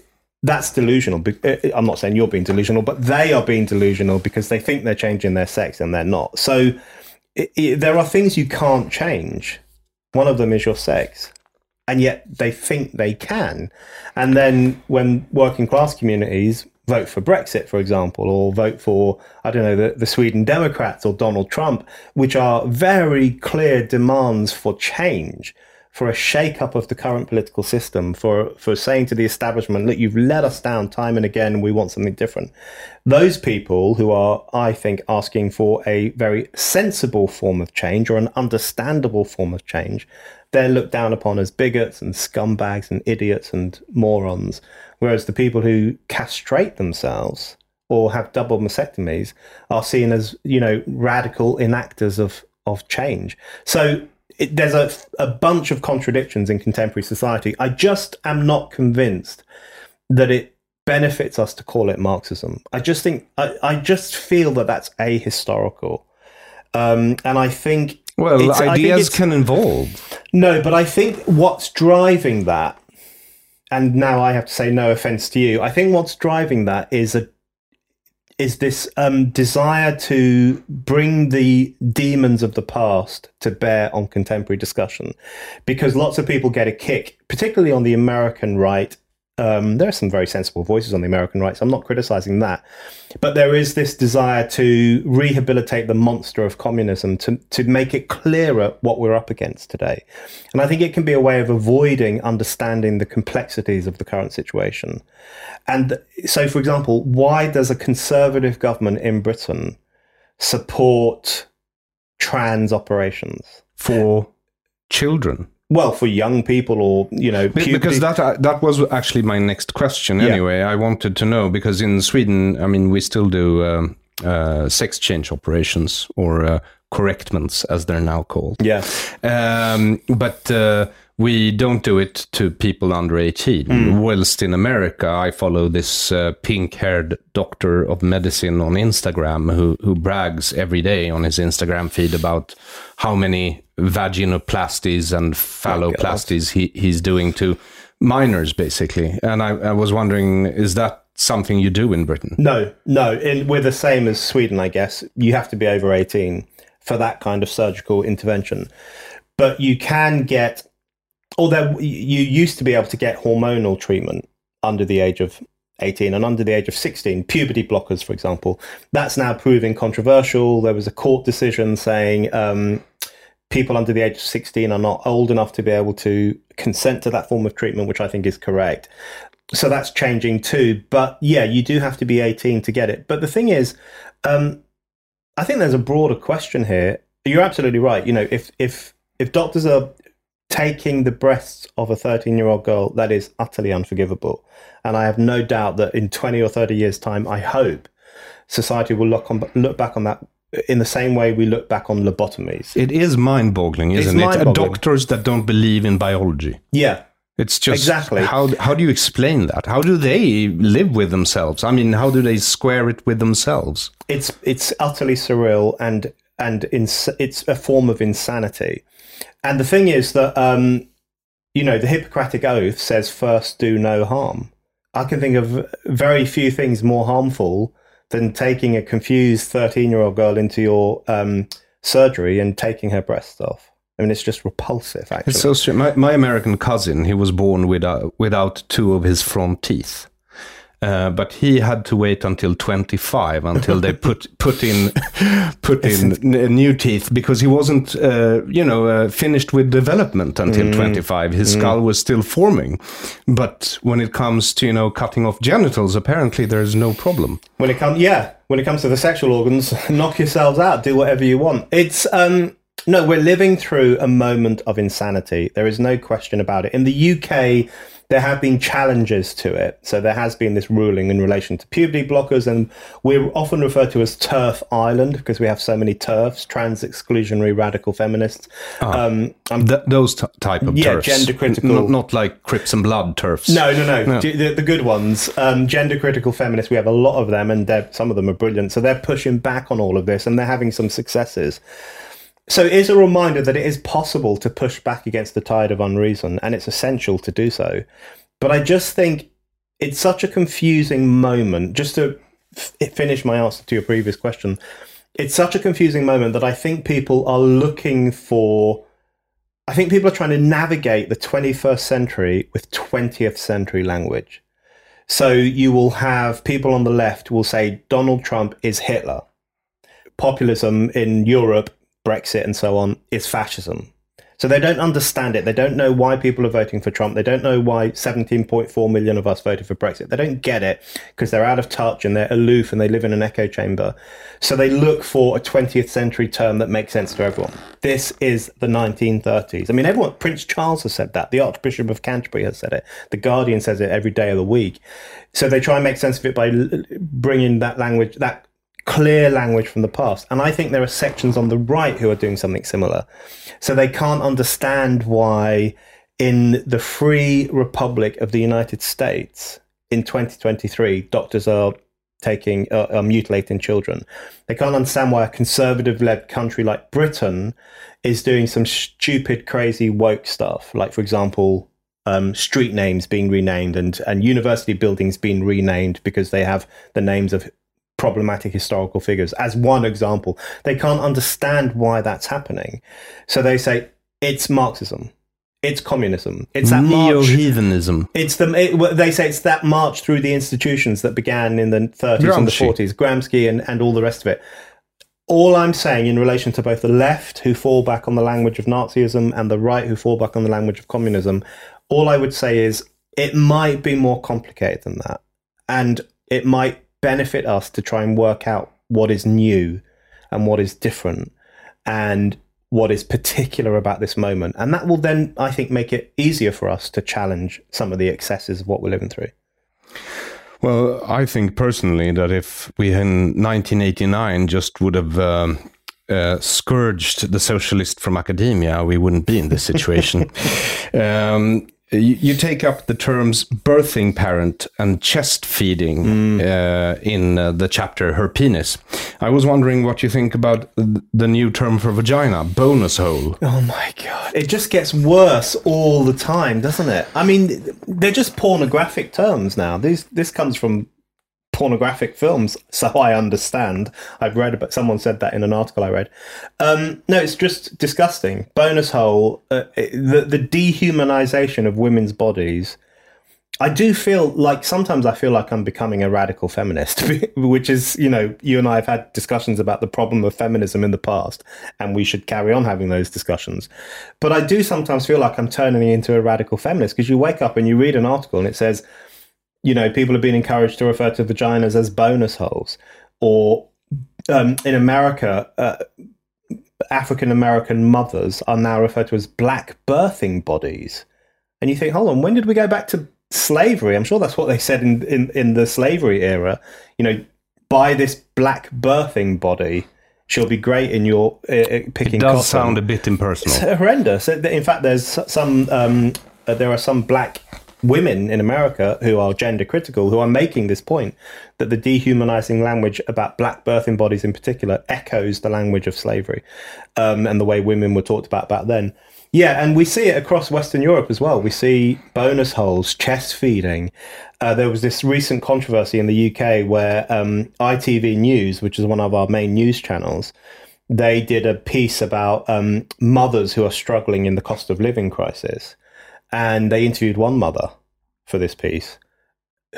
that's delusional. Uh, I'm not saying you're being delusional, but they are being delusional because they think they're changing their sex and they're not. So it, it, there are things you can't change. One of them is your sex. And yet they think they can. And then when working class communities vote for Brexit, for example, or vote for, I don't know, the, the Sweden Democrats or Donald Trump, which are very clear demands for change, for a shake-up of the current political system, for, for saying to the establishment, look, you've let us down time and again, we want something different. Those people who are, I think, asking for a very sensible form of change or an understandable form of change, they're looked down upon as bigots and scumbags and idiots and morons Whereas the people who castrate themselves or have double mastectomies are seen as, you know, radical enactors of, of change. So it, there's a, a bunch of contradictions in contemporary society. I just am not convinced that it benefits us to call it Marxism. I just think, I, I just feel that that's ahistorical. Um, and I think. Well, ideas can evolve. No, but I think what's driving that and now I have to say no offense to you. I think what's driving that is a is this um, desire to bring the demons of the past to bear on contemporary discussion, because lots of people get a kick, particularly on the American right, Um, there are some very sensible voices on the American right. So I'm not criticizing that. But there is this desire to rehabilitate the monster of communism, to, to make it clearer what we're up against today. And I think it can be a way of avoiding understanding the complexities of the current situation. And so, for example, why does a conservative government in Britain support trans operations? For children well for young people or you know puberty. because that uh, that was actually my next question anyway yeah. i wanted to know because in sweden i mean we still do um, uh, sex change operations or uh, correctments as they're now called yeah um, but uh, we don't do it to people under 18. Mm. Whilst in America, I follow this uh, pink haired doctor of medicine on Instagram who, who brags every day on his Instagram feed about how many vaginoplasties and phalloplasties he, he's doing to minors, basically. And I, I was wondering, is that something you do in Britain? No, no. In, we're the same as Sweden, I guess. You have to be over 18 for that kind of surgical intervention. But you can get, although you used to be able to get hormonal treatment under the age of 18 and under the age of 16, puberty blockers, for example. That's now proving controversial. There was a court decision saying um, people under the age of 16 are not old enough to be able to consent to that form of treatment, which I think is correct. So that's changing too. But yeah, you do have to be 18 to get it. But the thing is, um, I think there's a broader question here. You're absolutely right. You know, if if if doctors are taking the breasts of a 13 year old girl, that is utterly unforgivable. And I have no doubt that in 20 or 30 years' time, I hope society will look on look back on that in the same way we look back on lobotomies. It is mind boggling, isn't it's it? Doctors that don't believe in biology. Yeah. It's just exactly how how do you explain that? How do they live with themselves? I mean, how do they square it with themselves? It's it's utterly surreal and and ins- it's a form of insanity. And the thing is that um, you know the Hippocratic Oath says first do no harm. I can think of very few things more harmful than taking a confused 13 year old girl into your um, surgery and taking her breasts off. I mean, it's just repulsive, actually. It's so strange. My, my American cousin, he was born without, without two of his front teeth. Uh, but he had to wait until 25 until they put put in put in new teeth because he wasn't uh, you know uh, finished with development until mm. 25 his mm. skull was still forming but when it comes to you know cutting off genitals apparently there's no problem when it comes yeah when it comes to the sexual organs knock yourselves out do whatever you want it's um no, we're living through a moment of insanity. There is no question about it. In the UK, there have been challenges to it. So there has been this ruling in relation to puberty blockers, and we're often referred to as TERF Island because we have so many TERFs, trans exclusionary radical feminists. Ah, um, th- those t- type of yeah, TERFs. gender critical, N- not like Crips and Blood turfs. No, no, no, no. The, the, good ones, um, gender critical feminists. We have a lot of them, and some of them are brilliant. So they're pushing back on all of this, and they're having some successes. So it is a reminder that it is possible to push back against the tide of unreason, and it's essential to do so. But I just think it's such a confusing moment. Just to f- finish my answer to your previous question, it's such a confusing moment that I think people are looking for. I think people are trying to navigate the 21st century with 20th century language. So you will have people on the left will say Donald Trump is Hitler. Populism in Europe Brexit and so on is fascism. So they don't understand it. They don't know why people are voting for Trump. They don't know why 17.4 million of us voted for Brexit. They don't get it because they're out of touch and they're aloof and they live in an echo chamber. So they look for a 20th century term that makes sense to everyone. This is the 1930s. I mean, everyone, Prince Charles has said that. The Archbishop of Canterbury has said it. The Guardian says it every day of the week. So they try and make sense of it by bringing that language, that clear language from the past. And I think there are sections on the right who are doing something similar. So they can't understand why in the free republic of the United States in 2023, doctors are taking, uh, are mutilating children. They can't understand why a conservative led country like Britain is doing some stupid, crazy, woke stuff. Like, for example, um, street names being renamed and, and university buildings being renamed because they have the names of problematic historical figures as one example. They can't understand why that's happening. So they say it's Marxism. It's communism. It's that neo-heathenism. It's the it, they say it's that march through the institutions that began in the 30s and the 40s, Gramsci and, and all the rest of it. All I'm saying in relation to both the left who fall back on the language of Nazism and the right who fall back on the language of communism, all I would say is it might be more complicated than that. And it might benefit us to try and work out what is new and what is different and what is particular about this moment. And that will then, I think, make it easier for us to challenge some of the excesses of what we're living through. Well, I think personally that if we in 1989 just would have um, uh, scourged the socialist from academia, we wouldn't be in this situation. um, you, you take up the terms birthing parent and chest feeding uh, in uh, the chapter Her Penis. I was wondering what you think about th- the new term for vagina, bonus hole. Oh my God. It just gets worse all the time, doesn't it? I mean, they're just pornographic terms now. These, this comes from pornographic films, so I understand. I've read about someone said that in an article I read. Um, no, it's just disgusting. Bonus hole, uh, the the dehumanization of women's bodies. I do feel like sometimes I feel like I'm becoming a radical feminist, which is, you know, you and I have had discussions about the problem of feminism in the past, and we should carry on having those discussions. But I do sometimes feel like I'm turning into a radical feminist because you wake up and you read an article and it says, you know, people have been encouraged to refer to vaginas as bonus holes, or um, in America, uh, African American mothers are now referred to as black birthing bodies. And you think, hold on, when did we go back to slavery? I'm sure that's what they said in, in, in the slavery era. You know, buy this black birthing body. She'll be great in your uh, uh, picking It does cotton. sound a bit impersonal. It's horrendous. In fact, there's some. Um, uh, there are some black women in America who are gender critical who are making this point that the dehumanizing language about black birthing bodies in particular echoes the language of slavery um, and the way women were talked about back then. Yeah, and we see it across Western Europe as well. We see bonus holes, chest feeding. Uh, there was this recent controversy in the UK where um, ITV News, which is one of our main news channels, they did a piece about um, mothers who are struggling in the cost of living crisis. And they interviewed one mother for this piece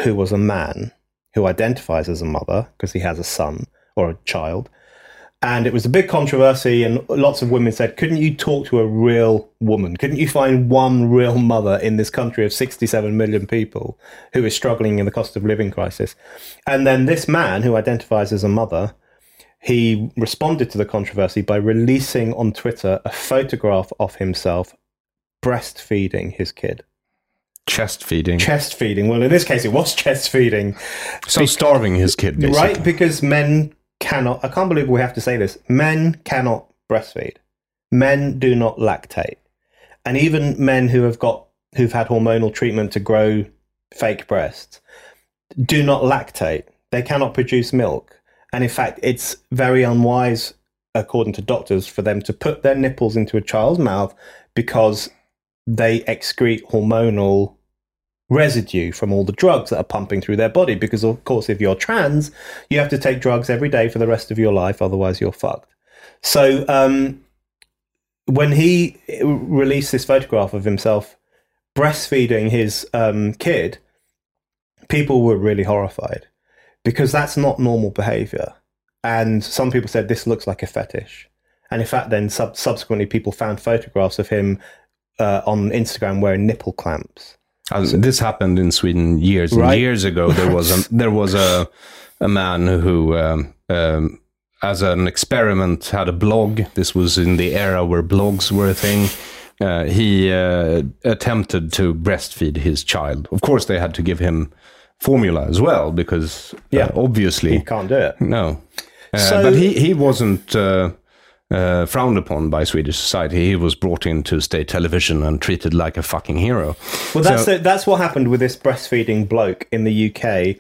who was a man who identifies as a mother because he has a son or a child. And it was a big controversy, and lots of women said, Couldn't you talk to a real woman? Couldn't you find one real mother in this country of 67 million people who is struggling in the cost of living crisis? And then this man who identifies as a mother he responded to the controversy by releasing on Twitter a photograph of himself breastfeeding his kid. Chest feeding. Chest feeding. Well, in this case, it was chest feeding, so starving his kid, basically. right? Because men cannot, I can't believe we have to say this, men cannot breastfeed. Men do not lactate. And even men who have got, who've had hormonal treatment to grow fake breasts do not lactate. They cannot produce milk. And in fact, it's very unwise, according to doctors, for them to put their nipples into a child's mouth because they excrete hormonal residue from all the drugs that are pumping through their body. Because, of course, if you're trans, you have to take drugs every day for the rest of your life, otherwise, you're fucked. So, um, when he released this photograph of himself breastfeeding his um, kid, people were really horrified because that's not normal behavior. And some people said this looks like a fetish. And in fact, then sub- subsequently, people found photographs of him uh, on Instagram wearing nipple clamps. Uh, this happened in Sweden years and Right. years ago. There was a, there was a a man who, um, um, as an experiment, had a blog. This was in the era where blogs were a thing. Uh, he uh, attempted to breastfeed his child. Of course, they had to give him formula as well because, uh, Yeah. obviously, he can't do it. no. Uh, So- but he he wasn't. Uh, frowned upon by Swedish society. He was brought into state television and treated like a fucking hero. Well, that's So- the, that's what happened with this breastfeeding bloke in the UK.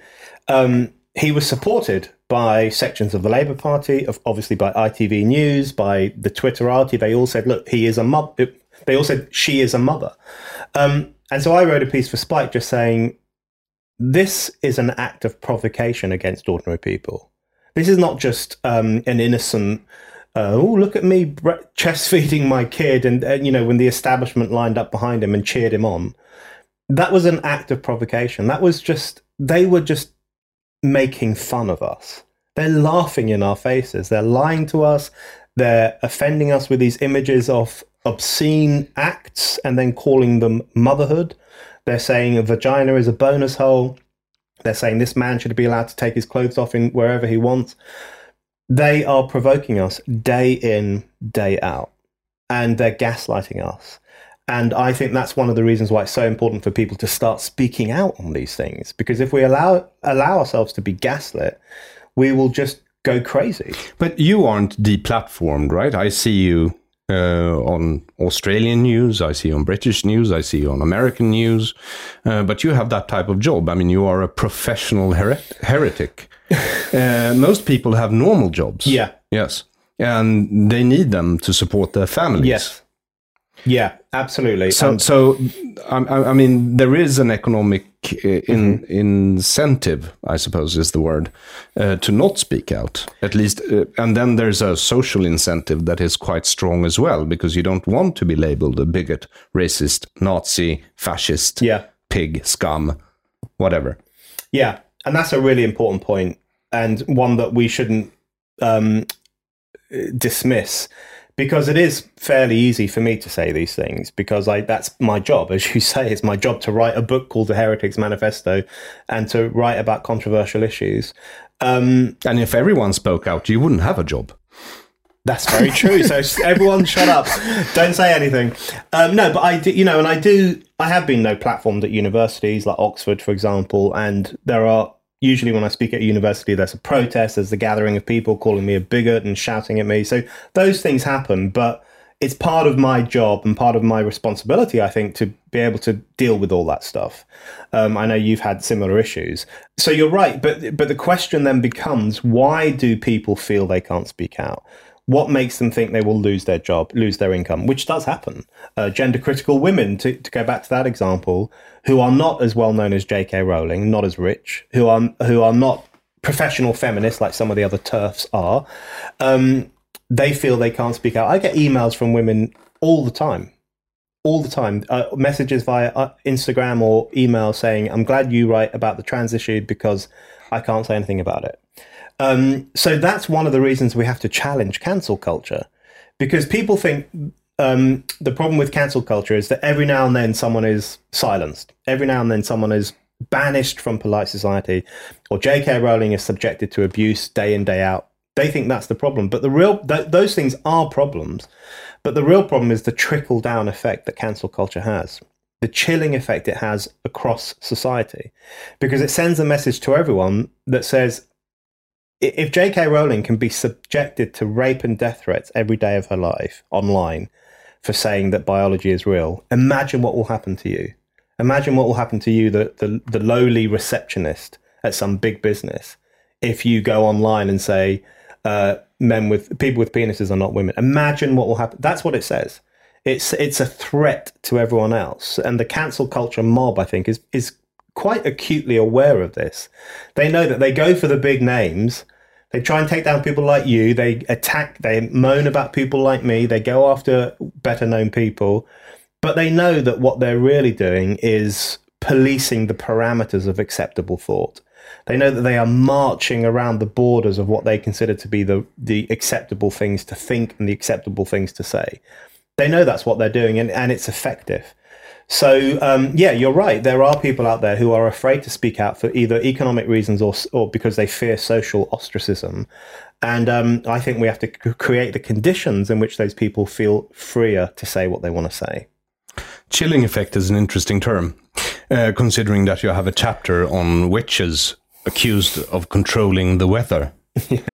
Um, he was supported by sections of the Labour Party, of obviously by ITV News, by the Twitterati. They all said, "Look, he is a mother." They all said she is a mother. Um, and so I wrote a piece for Spiked just saying, "This is an act of provocation against ordinary people. This is not just um, an innocent." Uh, oh, look at me chest feeding my kid, and, and you know when the establishment lined up behind him and cheered him on. That was an act of provocation. That was just they were just making fun of us. They're laughing in our faces. They're lying to us. They're offending us with these images of obscene acts and then calling them motherhood. They're saying a vagina is a bonus hole. They're saying this man should be allowed to take his clothes off in wherever he wants. They are provoking us day in, day out, and they're gaslighting us. And I think that's one of the reasons why it's so important for people to start speaking out on these things. Because if we allow allow ourselves to be gaslit, we will just go crazy. But you aren't deplatformed, right? I see you uh, on Australian news, I see you on British news, I see you on American news, uh, but you have that type of job. I mean, you are a professional her- heretic. Uh, most people have normal jobs. Yeah. Yes. And they need them to support their families. Yes. Yeah, absolutely. So, And- so I, I mean, there is an economic uh, in, Mm-hmm. incentive, I suppose is the word, uh, to not speak out. At least, uh, and then there's a social incentive that is quite strong as well, because you don't want to be labeled a bigot, racist, Nazi, fascist, yeah. pig, scum, whatever. Yeah, and that's a really important point, and one that we shouldn't um, dismiss because it is fairly easy for me to say these things because I that's my job, as you say, it's my job to write a book called The Heretics Manifesto and to write about controversial issues. Um, And if everyone spoke out, you wouldn't have a job. That's very true. So everyone, shut up! Don't say anything. Um, no, but I do, you know, and I do. I have been no platformed at universities like Oxford, for example, and there are usually when I speak at a university, there's a protest, there's a gathering of people calling me a bigot and shouting at me. So those things happen, but it's part of my job and part of my responsibility, I think, to be able to deal with all that stuff. Um, I know you've had similar issues, so you're right. But but the question then becomes, why do people feel they can't speak out? What makes them think they will lose their job, lose their income, which does happen? Uh, gender critical women, to, to go back to that example, who are not as well known as J.K. Rowling, not as rich, who are who are not professional feminists like some of the other TERFs are, um, they feel they can't speak out. I get emails from women all the time, all the time, uh, messages via uh, Instagram or email saying, "I'm glad you write about the trans issue because I can't say anything about it." Um, so that's one of the reasons we have to challenge cancel culture, because people think um, the problem with cancel culture is that every now and then someone is silenced. Every now and then someone is banished from polite society, or J.K. Rowling is subjected to abuse day in day out. They think that's the problem, but the real th- those things are problems. But the real problem is the trickle down effect that cancel culture has, the chilling effect it has across society, because it sends a message to everyone that says if J.K. Rowling can be subjected to rape and death threats every day of her life online for saying that biology is real, imagine what will happen to you. Imagine what will happen to you, the, the, the lowly receptionist at some big business, if you go online and say uh, men with people with penises are not women. Imagine what will happen. That's what it says. It's it's a threat to everyone else, and the cancel culture mob, I think, is is quite acutely aware of this. They know that they go for the big names. They try and take down people like you. They attack, they moan about people like me. They go after better known people. But they know that what they're really doing is policing the parameters of acceptable thought. They know that they are marching around the borders of what they consider to be the, the acceptable things to think and the acceptable things to say. They know that's what they're doing and, and it's effective. So um, yeah, you're right. There are people out there who are afraid to speak out for either economic reasons or or because they fear social ostracism, and um, I think we have to c- create the conditions in which those people feel freer to say what they want to say. Chilling effect is an interesting term, uh, considering that you have a chapter on witches accused of controlling the weather.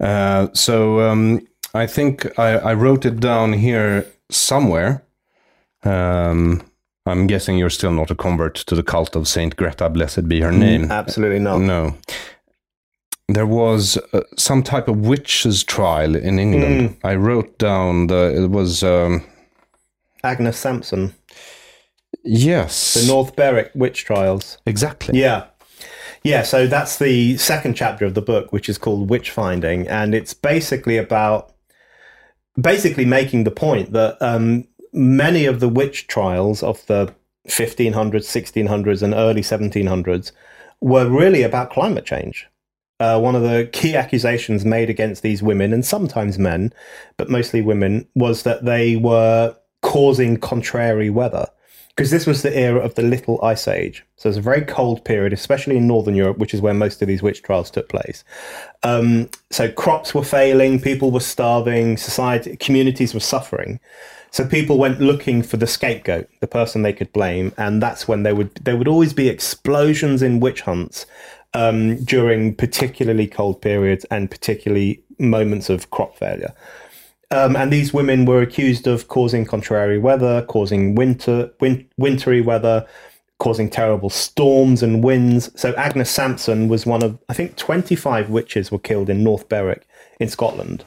Uh, so um, I think I, I, wrote it down here somewhere. Um, I'm guessing you're still not a convert to the cult of Saint Greta, blessed be her Mm, name. Absolutely not. No. There was uh, some type of witches trial in England. I wrote down the it was um, Agnes Sampson, yes, the North Berwick witch trials. exactly. Yeah. Yeah, so that's the second chapter of the book, which is called Witch Finding. And it's basically about basically making the point that um, many of the witch trials of the 1500s, 1600s, and early 1700s were really about climate change. Uh, one of the key accusations made against these women, and sometimes men, but mostly women, was that they were causing contrary weather because this was the era of the Little Ice Age. So it's a very cold period, especially in Northern Europe, which is where most of these witch trials took place. Um, so crops were failing, people were starving, society, communities were suffering. So people went looking for the scapegoat, the person they could blame, and that's when there would there would always be explosions in witch hunts um, during particularly cold periods and particularly moments of crop failure. Um, and these women were accused of causing contrary weather, causing winter, win- wintry weather, causing terrible storms and winds. So Agnes Sampson was one of, I think, 25 witches were killed in North Berwick in Scotland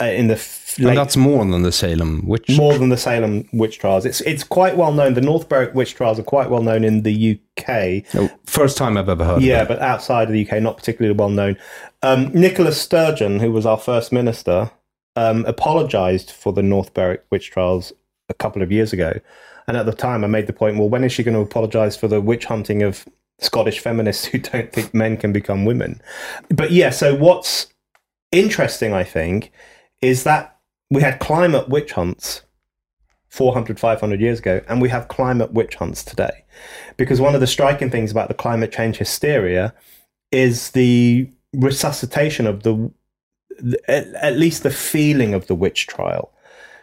uh, in the f- And late that's more than the Salem witch. more than the Salem witch trials. It's it's quite well known. The North Berwick witch trials are quite well known in the UK. Oh, first time I've ever heard. Yeah, but outside of the UK, not particularly well known. Um, Nicola Sturgeon, who was our first minister, um, apologised for the North Berwick witch trials a couple of years ago. And at the time, I made the point: well, when is she going to apologise for the witch hunting of Scottish feminists who don't think men can become women? But yeah, so what's interesting, I think, is that we had climate witch hunts 400, 500 years ago, and we have climate witch hunts today. Because one of the striking things about the climate change hysteria is the resuscitation of the, at, at least the feeling of the witch trial.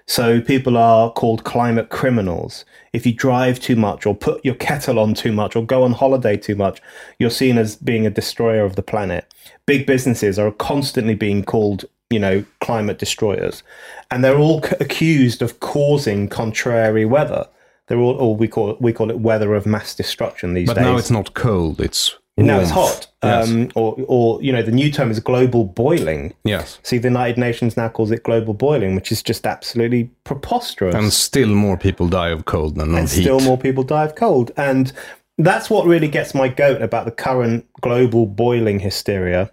So people are called climate criminals. If you drive too much or put your kettle on too much or go on holiday too much, you're seen as being a destroyer of the planet. Big businesses are constantly being called, you know, climate destroyers. And they're all c- accused of causing contrary weather. They're all, or we call it, we call it weather of mass destruction these But days. But now it's not cold. It's now it's hot. Yes. Um, or, or, you know, the new term is global boiling. yes. See, the United Nations now calls it global boiling, which is just absolutely preposterous. And still more people die of cold than and of heat. still more people die of cold. And that's what really gets my goat about the current global boiling hysteria.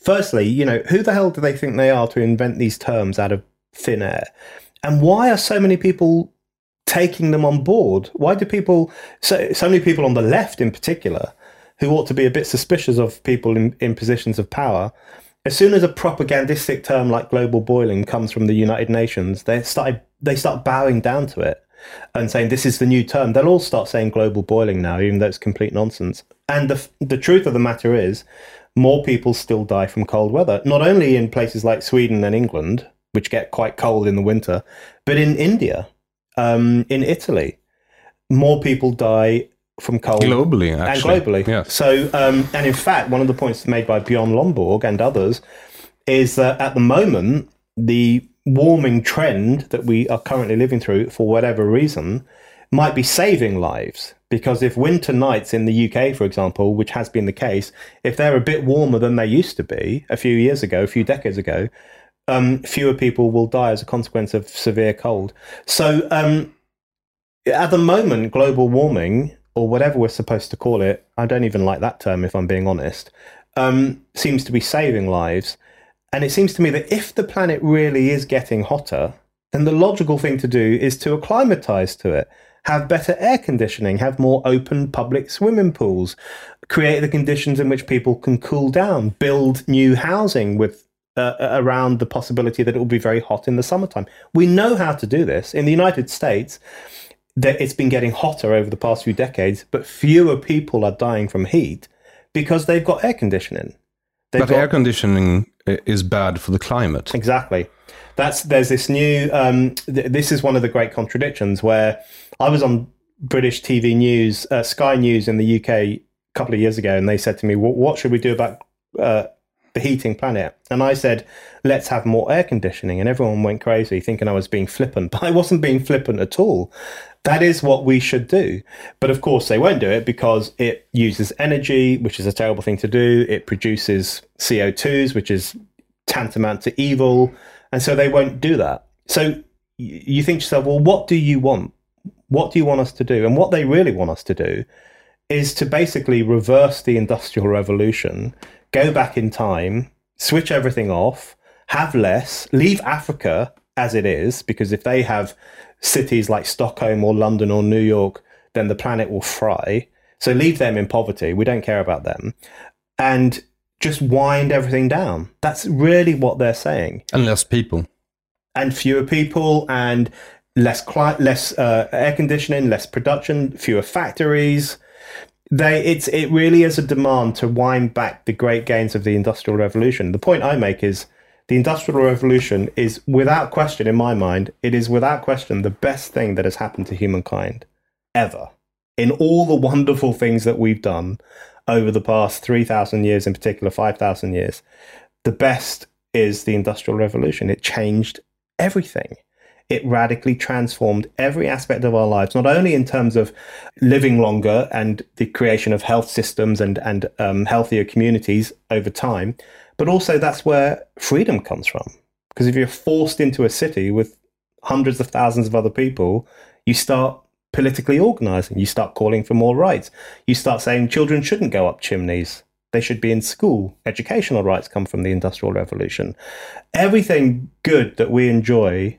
Firstly, you know, who the hell do they think they are to invent these terms out of thin air? And why are so many people taking them on board? Why do people, so, so many people on the left in particular, who ought to be a bit suspicious of people in, in positions of power, as soon as a propagandistic term like global boiling comes from the United Nations, they start they start bowing down to it. and saying this is the new term, they'll all start saying global boiling now, even though it's complete nonsense. And the, the truth of the matter is, more people still die from cold weather, not only in places like Sweden and England, which get quite cold in the winter, but in India, um, in Italy, more people die from cold globally actually. and globally. Yes. So, um, and in fact, one of the points made by Bjorn Lomborg and others is that at the moment, the warming trend that we are currently living through, for whatever reason, might be saving lives. Because if winter nights in the UK, for example, which has been the case, if they're a bit warmer than they used to be a few years ago, a few decades ago, um, fewer people will die as a consequence of severe cold. So, um, at the moment, global warming, or whatever we're supposed to call it, I don't even like that term if I'm being honest, um, seems to be saving lives. And it seems to me that if the planet really is getting hotter, then the logical thing to do is to acclimatize to it, have better air conditioning, have more open public swimming pools, create the conditions in which people can cool down, build new housing with uh, around the possibility that it will be very hot in the summertime. We know how to do this. In the United States, that it's been getting hotter over the past few decades, but fewer people are dying from heat because they've got air conditioning. They've but got, air conditioning is bad for the climate. Exactly. That's there's this new. Um, th- this is one of the great contradictions where I was on British TV News, uh, Sky News in the UK a couple of years ago, and they said to me, "What, what should we do about uh, the heating planet?" And I said, "Let's have more air conditioning." And everyone went crazy, thinking I was being flippant, but I wasn't being flippant at all. That is what we should do. But of course, they won't do it because it uses energy, which is a terrible thing to do. It produces CO2s, which is tantamount to evil. And so they won't do that. So you think to yourself, well, what do you want? What do you want us to do? And what they really want us to do is to basically reverse the Industrial Revolution, go back in time, switch everything off, have less, leave Africa as it is, because if they have cities like Stockholm or London or New York, then the planet will fry. So leave them in poverty. We don't care about them. And just wind everything down. That's really what they're saying. And less people. And fewer people and less cli- less uh, air conditioning, less production, fewer factories. They it's it really is a demand to wind back the great gains of the industrial revolution. The point I make is the industrial revolution is without question in my mind, it is without question the best thing that has happened to humankind ever. In all the wonderful things that we've done over the past 3,000 years, in particular 5,000 years, the best is the Industrial Revolution. It changed everything. It radically transformed every aspect of our lives, not only in terms of living longer and the creation of health systems and, and um, healthier communities over time, but also that's where freedom comes from. Because if you're forced into a city with hundreds of thousands of other people, you start politically organizing. You start calling for more rights. You start saying children shouldn't go up chimneys. They should be in school. Educational rights come from the Industrial Revolution. Everything good that we enjoy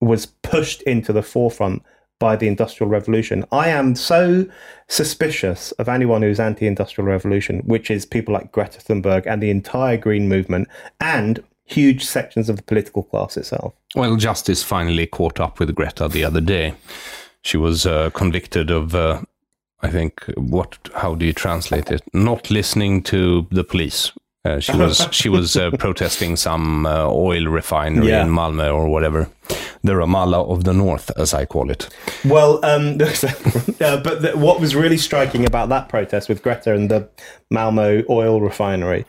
was pushed into the forefront by the Industrial Revolution. I am so suspicious of anyone who's anti Industrial Revolution, which is people like Greta Thunberg and the entire Green movement and huge sections of the political class itself. Well, justice finally caught up with Greta the other day. She was uh, convicted of, uh, I think, what? How do you translate it? Not listening to the police. Uh, she was she was uh, protesting some uh, oil refinery Yeah. in Malmö or whatever, the Ramallah of the North, as I call it. Well, um, but the, what was really striking about that protest with Greta and the Malmo oil refinery,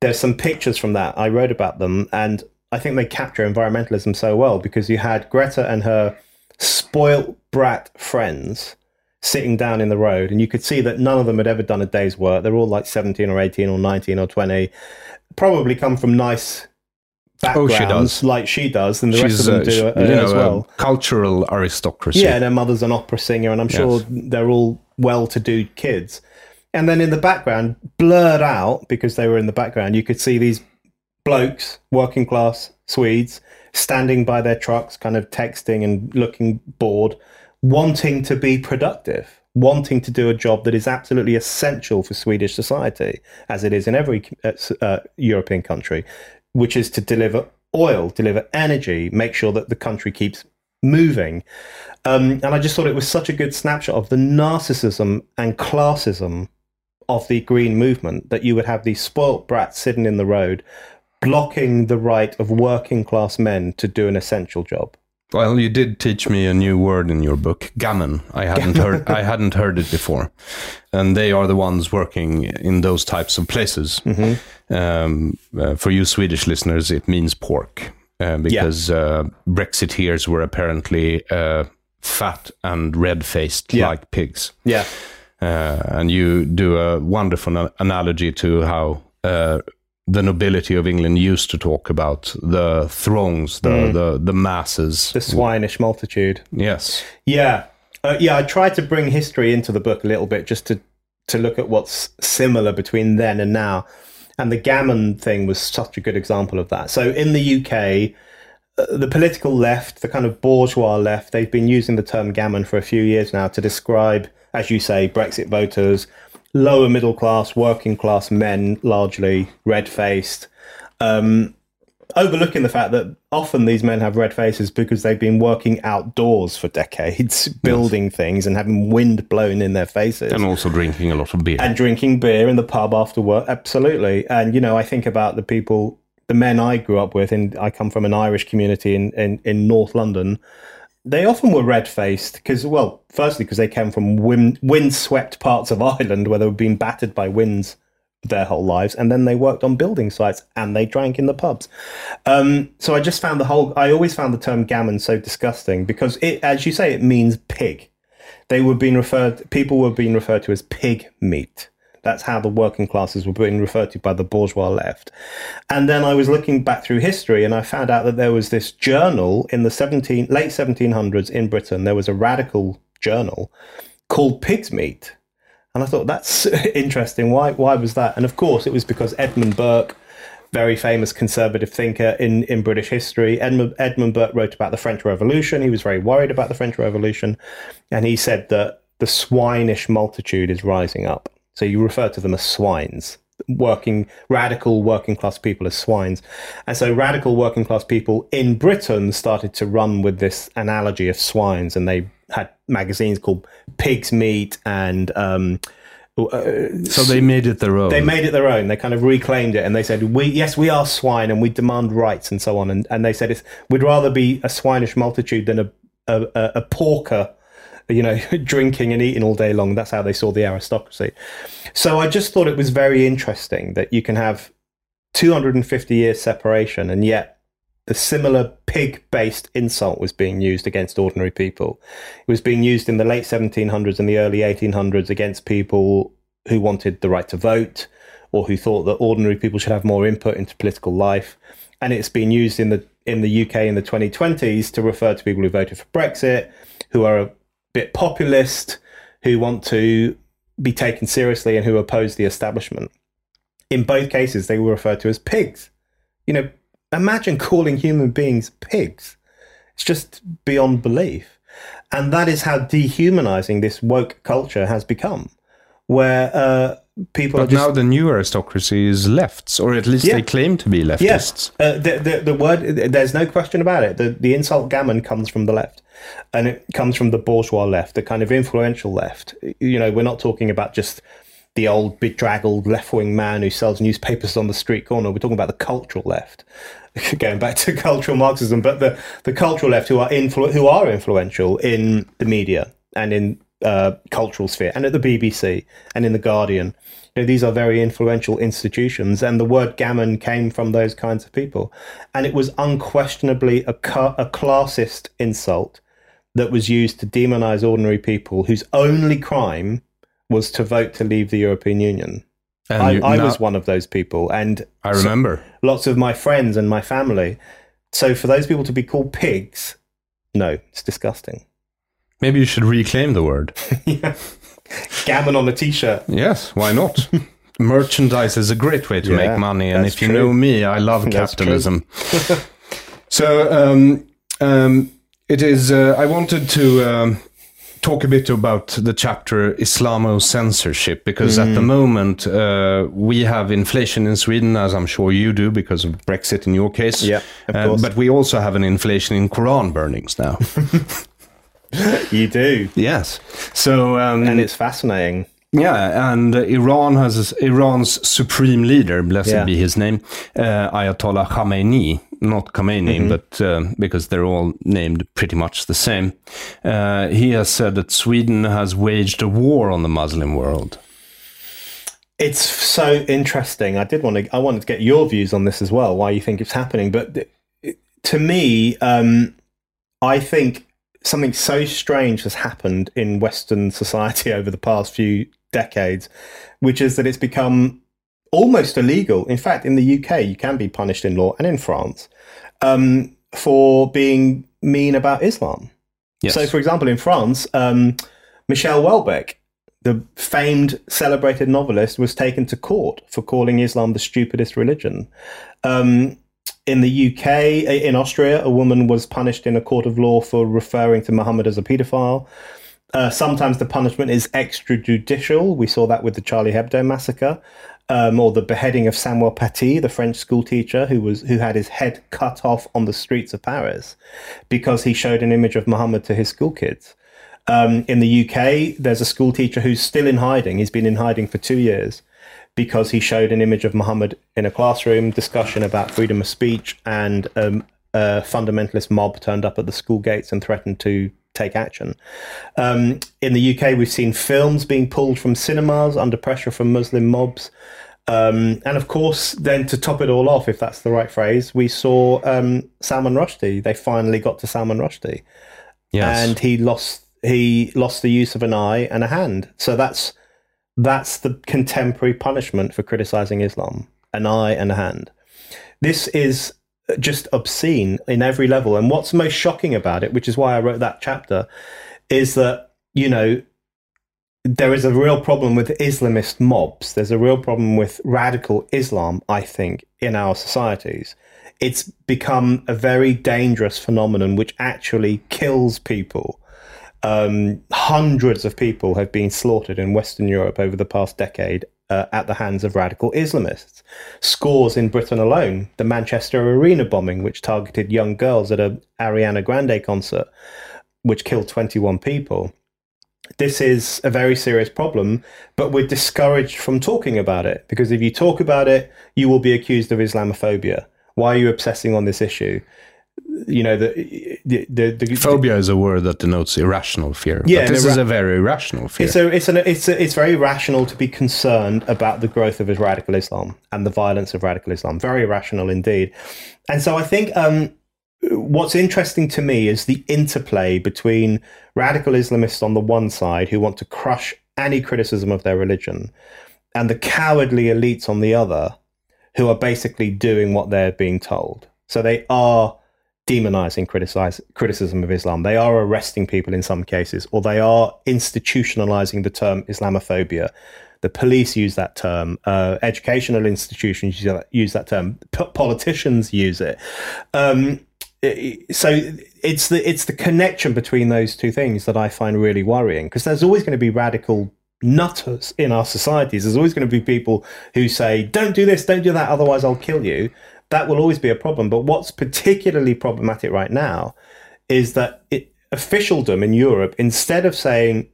there's some pictures from that. I wrote about them, and I think they capture environmentalism so well because you had Greta and her spoilt brat friends sitting down in the road, and you could see that none of them had ever done a day's work. They're all like 17 or 18 or 19 or 20, probably come from nice Oh, backgrounds she does. like she does, and the She's rest of them do uh, you know, as well. cultural aristocracy. Yeah, and her mother's an opera singer, and I'm sure Yes. they're all well-to-do kids. And then in the background, blurred out because they were in the background, you could see these blokes, working class Swedes, standing by their trucks, kind of texting and looking bored, wanting to be productive, wanting to do a job that is absolutely essential for Swedish society, as it is in every uh, uh, European country, which is to deliver oil, deliver energy, make sure that the country keeps moving. Um, and I just thought it was such a good snapshot of the narcissism and classism of the green movement that you would have these spoilt brats sitting in the road blocking the right of working class men to do an essential job. Well, you did teach me a new word in your book, gammon. I hadn't heard I hadn't heard it before, and they are the ones working in those types of places. Mm-hmm. Um, uh, for you Swedish listeners, it means pork uh, because uh, Brexiteers were apparently uh, fat and red faced Yeah. like pigs. Yeah. Uh, and you do a wonderful analogy to how uh, the nobility of England used to talk about the throngs, the Mm. the, the masses, The swinish multitude. Yes. Yeah, uh, yeah. I tried to bring history into the book a little bit, just to to look at what's similar between then and now. And the gammon thing was such a good example of that. So in the UK, uh, the political left, the kind of bourgeois left, they've been using the term gammon for a few years now to describe, as you say, Brexit voters, lower middle class, working class men, largely red faced. Um, overlooking the fact that often these men have red faces because they've been working outdoors for decades, building things and having wind blown in their faces. And also drinking a lot of beer. And drinking beer in the pub after work. Absolutely. And, you know, I think about the people, the men I grew up with, and I come from an Irish community in, in, in North London. They often were red faced because, well, firstly, because they came from wind, wind-swept parts of Ireland where they were being battered by winds their whole lives, and then they worked on building sites and they drank in the pubs. Um, so I just found the whole. I always found the term gammon so disgusting because it, as you say, it means pig. They were being referred. People were being referred to as pig meat. That's how the working classes were being referred to by the bourgeois left. And then I was looking back through history and I found out that there was this journal in the 17, late 1700s in Britain. There was a radical journal called Pig's Meat. And I thought, that's interesting. Why, why was that? And of course, it was because Edmund Burke, very famous conservative thinker in, in British history, Edmund, Edmund Burke wrote about the French Revolution. He was very worried about the French Revolution. And he said that the swinish multitude is rising up. So you refer to them as swines, working, radical working class people as swines. And so radical working class people in Britain started to run with this analogy of swines. And they had magazines called Pig's Meat and, um, so they made it their own. they made it their own. They kind of reclaimed it, and they said, "We yes, we are swine, and we demand rights, and so on." And and they said, it's, "We'd rather be a swinish multitude than a a, a, a porker, you know, drinking and eating all day long." That's how they saw the aristocracy. So I just thought it was very interesting that you can have 250 years separation, and yet the similar pig-based insult was being used against ordinary people. It was being used in the late 1700s and the early 1800s against people who wanted the right to vote or who thought that ordinary people should have more input into political life. And it's been used in the in the UK in the 2020s to refer to people who voted for Brexit, who are a bit populist, who want to be taken seriously and who oppose the establishment. In both cases, they were referred to as pigs. You know, imagine calling human beings pigs. It's just beyond belief. And that is how dehumanizing this woke culture has become, where uh, people but are just. now the new aristocracy is lefts, or at least Yeah. they claim to be leftists. Yes, uh, the, the the word. There's no question about it. The the insult gammon comes from the left, and it comes from the bourgeois left, the kind of influential left. You know, we're not talking about just the old bedraggled left wing man who sells newspapers on the street corner. We're talking about the cultural left, going back to cultural Marxism, but the the cultural left who are influ- who are influential in the media and in uh, cultural sphere and at the BBC and in the Guardian. You know, these are very influential institutions, and the word gammon came from those kinds of people, and it was unquestionably a, ca- a classist insult that was used to demonize ordinary people whose only crime was to vote to leave the European Union. And I, I now- was one of those people, and I so- remember. lots of my friends and my family. So for those people to be called pigs, no, it's disgusting. Maybe you should reclaim the word. Gammon on a t-shirt. Yes, why not? Merchandise is a great way to Yeah, make money, and if you true. know me, I love capitalism. so um, um, it is. Uh, I wanted to um, talk a bit about the chapter Islamo censorship because at the moment uh, we have inflation in Sweden, as I'm sure you do because of Brexit in your case. Yeah, of Uh, course. but we also have an inflation in Quran burnings now. You do. yes. So um, And it's fascinating. yeah, and uh, Iran has Iran's supreme leader, blessed Yeah. be his name, uh, Ayatollah Khamenei, not Khomeini, Mm-hmm. but uh, because they're all named pretty much the same. Uh, he has said that Sweden has waged a war on the Muslim world. It's so interesting. I did want to. I wanted to get your views on this as well. Why you think it's happening? But th- to me, um, I think something so strange has happened in Western society over the past few decades, which is that it's become almost illegal. In fact, in the UK, you can be punished in law, and in France, um, for being mean about Islam. Yes. So, for example, in France, um, Michel Houellebecq, the famed, celebrated novelist, was taken to court for calling Islam the stupidest religion. Um, in the UK, in Austria, a woman was punished in a court of law for referring to Muhammad as a paedophile. Uh, sometimes the punishment is extrajudicial. We saw that with the Charlie Hebdo massacre, um, or the beheading of Samuel Paty, the French schoolteacher who was who had his head cut off on the streets of Paris because he showed an image of Muhammad to his schoolkids. Um, in the UK, there's a schoolteacher who's still in hiding. He's been in hiding for two years because he showed an image of Muhammad in a classroom discussion about freedom of speech, and um, a fundamentalist mob turned up at the school gates and threatened to take action. Um, in the UK, we've seen films being pulled from cinemas under pressure from Muslim mobs. Um, and of course, then to top it all off, if that's the right phrase, we saw um, Salman Rushdie. They finally got to Salman Rushdie Yes. and he lost he lost the use of an eye and a hand. So that's that's the contemporary punishment for criticizing Islam: an eye and a hand. This is just obscene in every level. And what's most shocking about it, which is why I wrote that chapter, is that you know there is a real problem with Islamist mobs. There's a real problem with radical Islam, I think, in our societies. It's become a very dangerous phenomenon which actually kills people. Um, hundreds of people have been slaughtered in Western Europe over the past decade uh, at the hands of radical Islamists. Scores in Britain alone. The Manchester Arena bombing, which targeted young girls at a Ariana Grande concert, which killed 21 people this is a very serious problem, but we're discouraged from talking about it because if you talk about it, you will be accused of Islamophobia. Why are you obsessing on this issue? You know, the the the, the Phobia is a word that denotes irrational fear. Yeah, but this is a very irrational fear. It's a, it's an, it's a, it's very rational to be concerned about the growth of radical Islam and the violence of radical Islam. Very rational indeed. And so I think um, what's interesting to me is the interplay between radical Islamists on the one side who want to crush any criticism of their religion, and the cowardly elites on the other who are basically doing what they're being told. So they are demonizing criticism of Islam. They are arresting people in some cases, or they are institutionalizing the term Islamophobia. The police use that term. Uh, educational institutions use that, term. P- politicians use it. Um, so it's the it's the connection between those two things that I find really worrying because there's always going to be radical nutters in our societies. There's always going to be people who say, "Don't do this, don't do that, otherwise I'll kill you." That will always be a problem. But what's particularly problematic right now is that it, officialdom in Europe, instead of saying,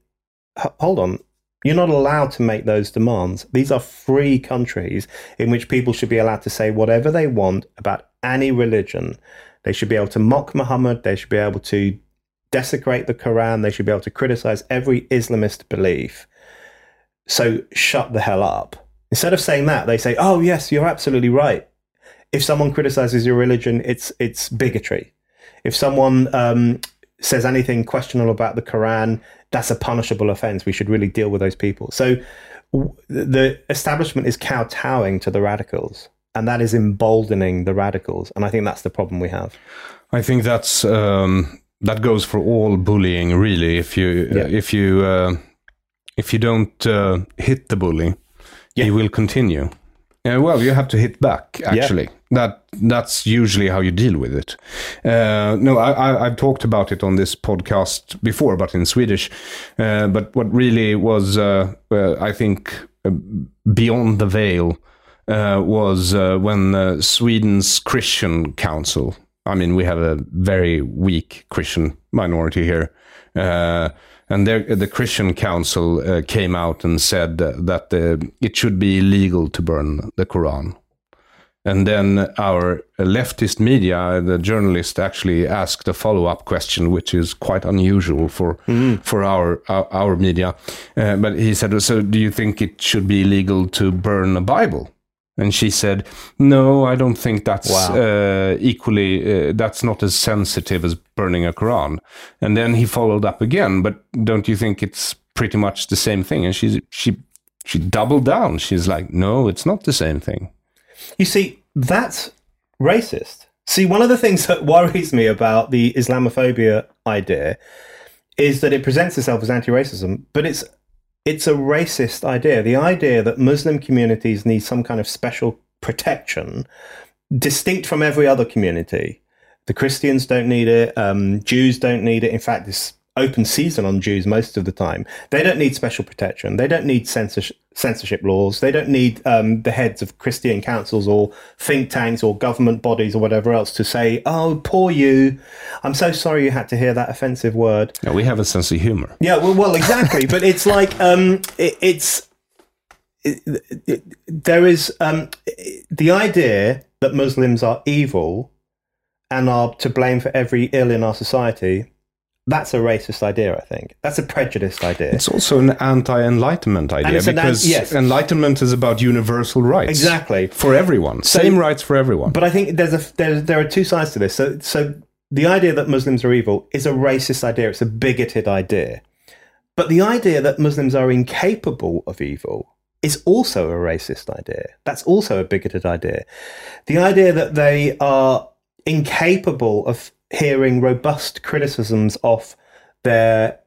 "Hold on." You're not allowed to make those demands. These are free countries in which people should be allowed to say whatever they want about any religion. They should be able to mock Muhammad. They should be able to desecrate the Quran. They should be able to criticize every Islamist belief. So shut the hell up. Instead of saying that, they say, "Oh yes, you're absolutely right. If someone criticizes your religion, it's it's bigotry. If someone um, says anything questionable about the Quran, that's a punishable offense. We should really deal with those people." So w- the establishment is kowtowing to the radicals, and that is emboldening the radicals. And I think that's the problem we have. I think that's um, that goes for all bullying, really. If you Yeah. if you uh, if you don't uh, hit the bully, he will continue. Uh, well, you have to hit back. Actually, that that's usually how you deal with it. Uh, no, I, have talked about it on this podcast before, but in Swedish. Uh, but what really was, uh, I think, uh, beyond the veil uh, was uh, when Sweden's Christian Council. I mean, we have a very weak Christian minority here. and the Christian Council came out and said that it should be illegal to burn the Quran. And then our leftist media, the journalist, actually asked a follow-up question, which is quite unusual for mm. for our our, our media. Uh, but he said, "So, do you think it should be illegal to burn a Bible?" And she said, "No, I don't think that's wow. uh, equally. Uh, that's not as sensitive as burning a Quran." And then he followed up again, "But don't you think it's pretty much the same thing?" And she she she doubled down. She's like, "No, it's not the same thing." You see, that's racist. See, one of the things that worries me about the Islamophobia idea is that it presents itself as anti-racism, but it's it's a racist idea. The idea that Muslim communities need some kind of special protection, distinct from every other community. The Christians don't need it. Um, Jews don't need it. In fact, this open season on Jews most of the time. They don't need special protection. They don't need censorship, censorship laws. They don't need um, the heads of Christian councils or think tanks or government bodies or whatever else to say, "Oh, poor you. I'm so sorry you had to hear that offensive word." Yeah, we have a sense of humor. Yeah, well, well exactly. but it's like um, it, it's it, it, there is um, the idea that Muslims are evil and are to blame for every ill in our society that's a racist idea, I think. That's a prejudiced idea. It's also an anti Enlightenment idea because an, yes. Enlightenment is about universal rights. Exactly. For everyone. So, Same rights for everyone. But I think there's a, there's, there are two sides to this. So, so the idea that Muslims are evil is a racist idea, it's a bigoted idea. But the idea that Muslims are incapable of evil is also a racist idea. That's also a bigoted idea. The idea that they are incapable of hearing robust criticisms of their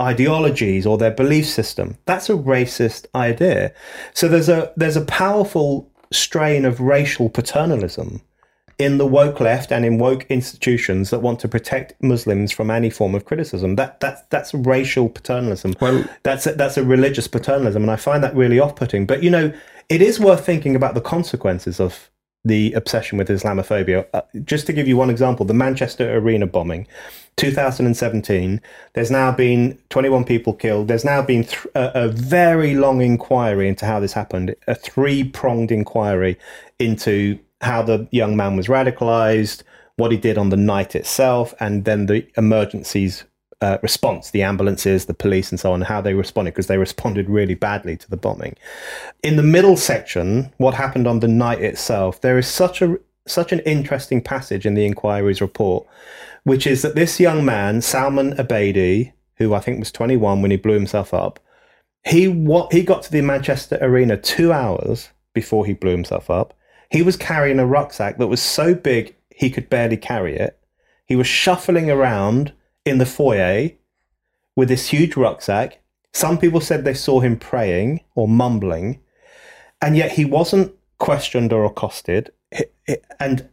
ideologies or their belief system. That's a racist idea. So there's a there's a powerful strain of racial paternalism in the woke left and in woke institutions that want to protect Muslims from any form of criticism. That that's that's racial paternalism. Well, that's a, that's a religious paternalism, and I find that really off-putting. But you know, it is worth thinking about the consequences of the obsession with Islamophobia. Uh, just to give you one example, the Manchester Arena bombing, 2017. There's now been 21 people killed. There's now been th- a, a, very long inquiry into how this happened, a three pronged inquiry into how the young man was radicalized, what he did on the night itself, and then the emergencies uh, response, the ambulances, the police, and so on, how they responded, because they responded really badly to the bombing. In the middle section, what happened on the night itself, there is such a such an interesting passage in the inquiry's report, which is that this young man, Salman Abedi, who I think was 21 when he blew himself up, he what he got to the Manchester Arena two hours before he blew himself up. He was carrying a rucksack that was so big he could barely carry it. He was shuffling around in the foyer with this huge rucksack. Some people said they saw him praying or mumbling, and yet he wasn't questioned or accosted. And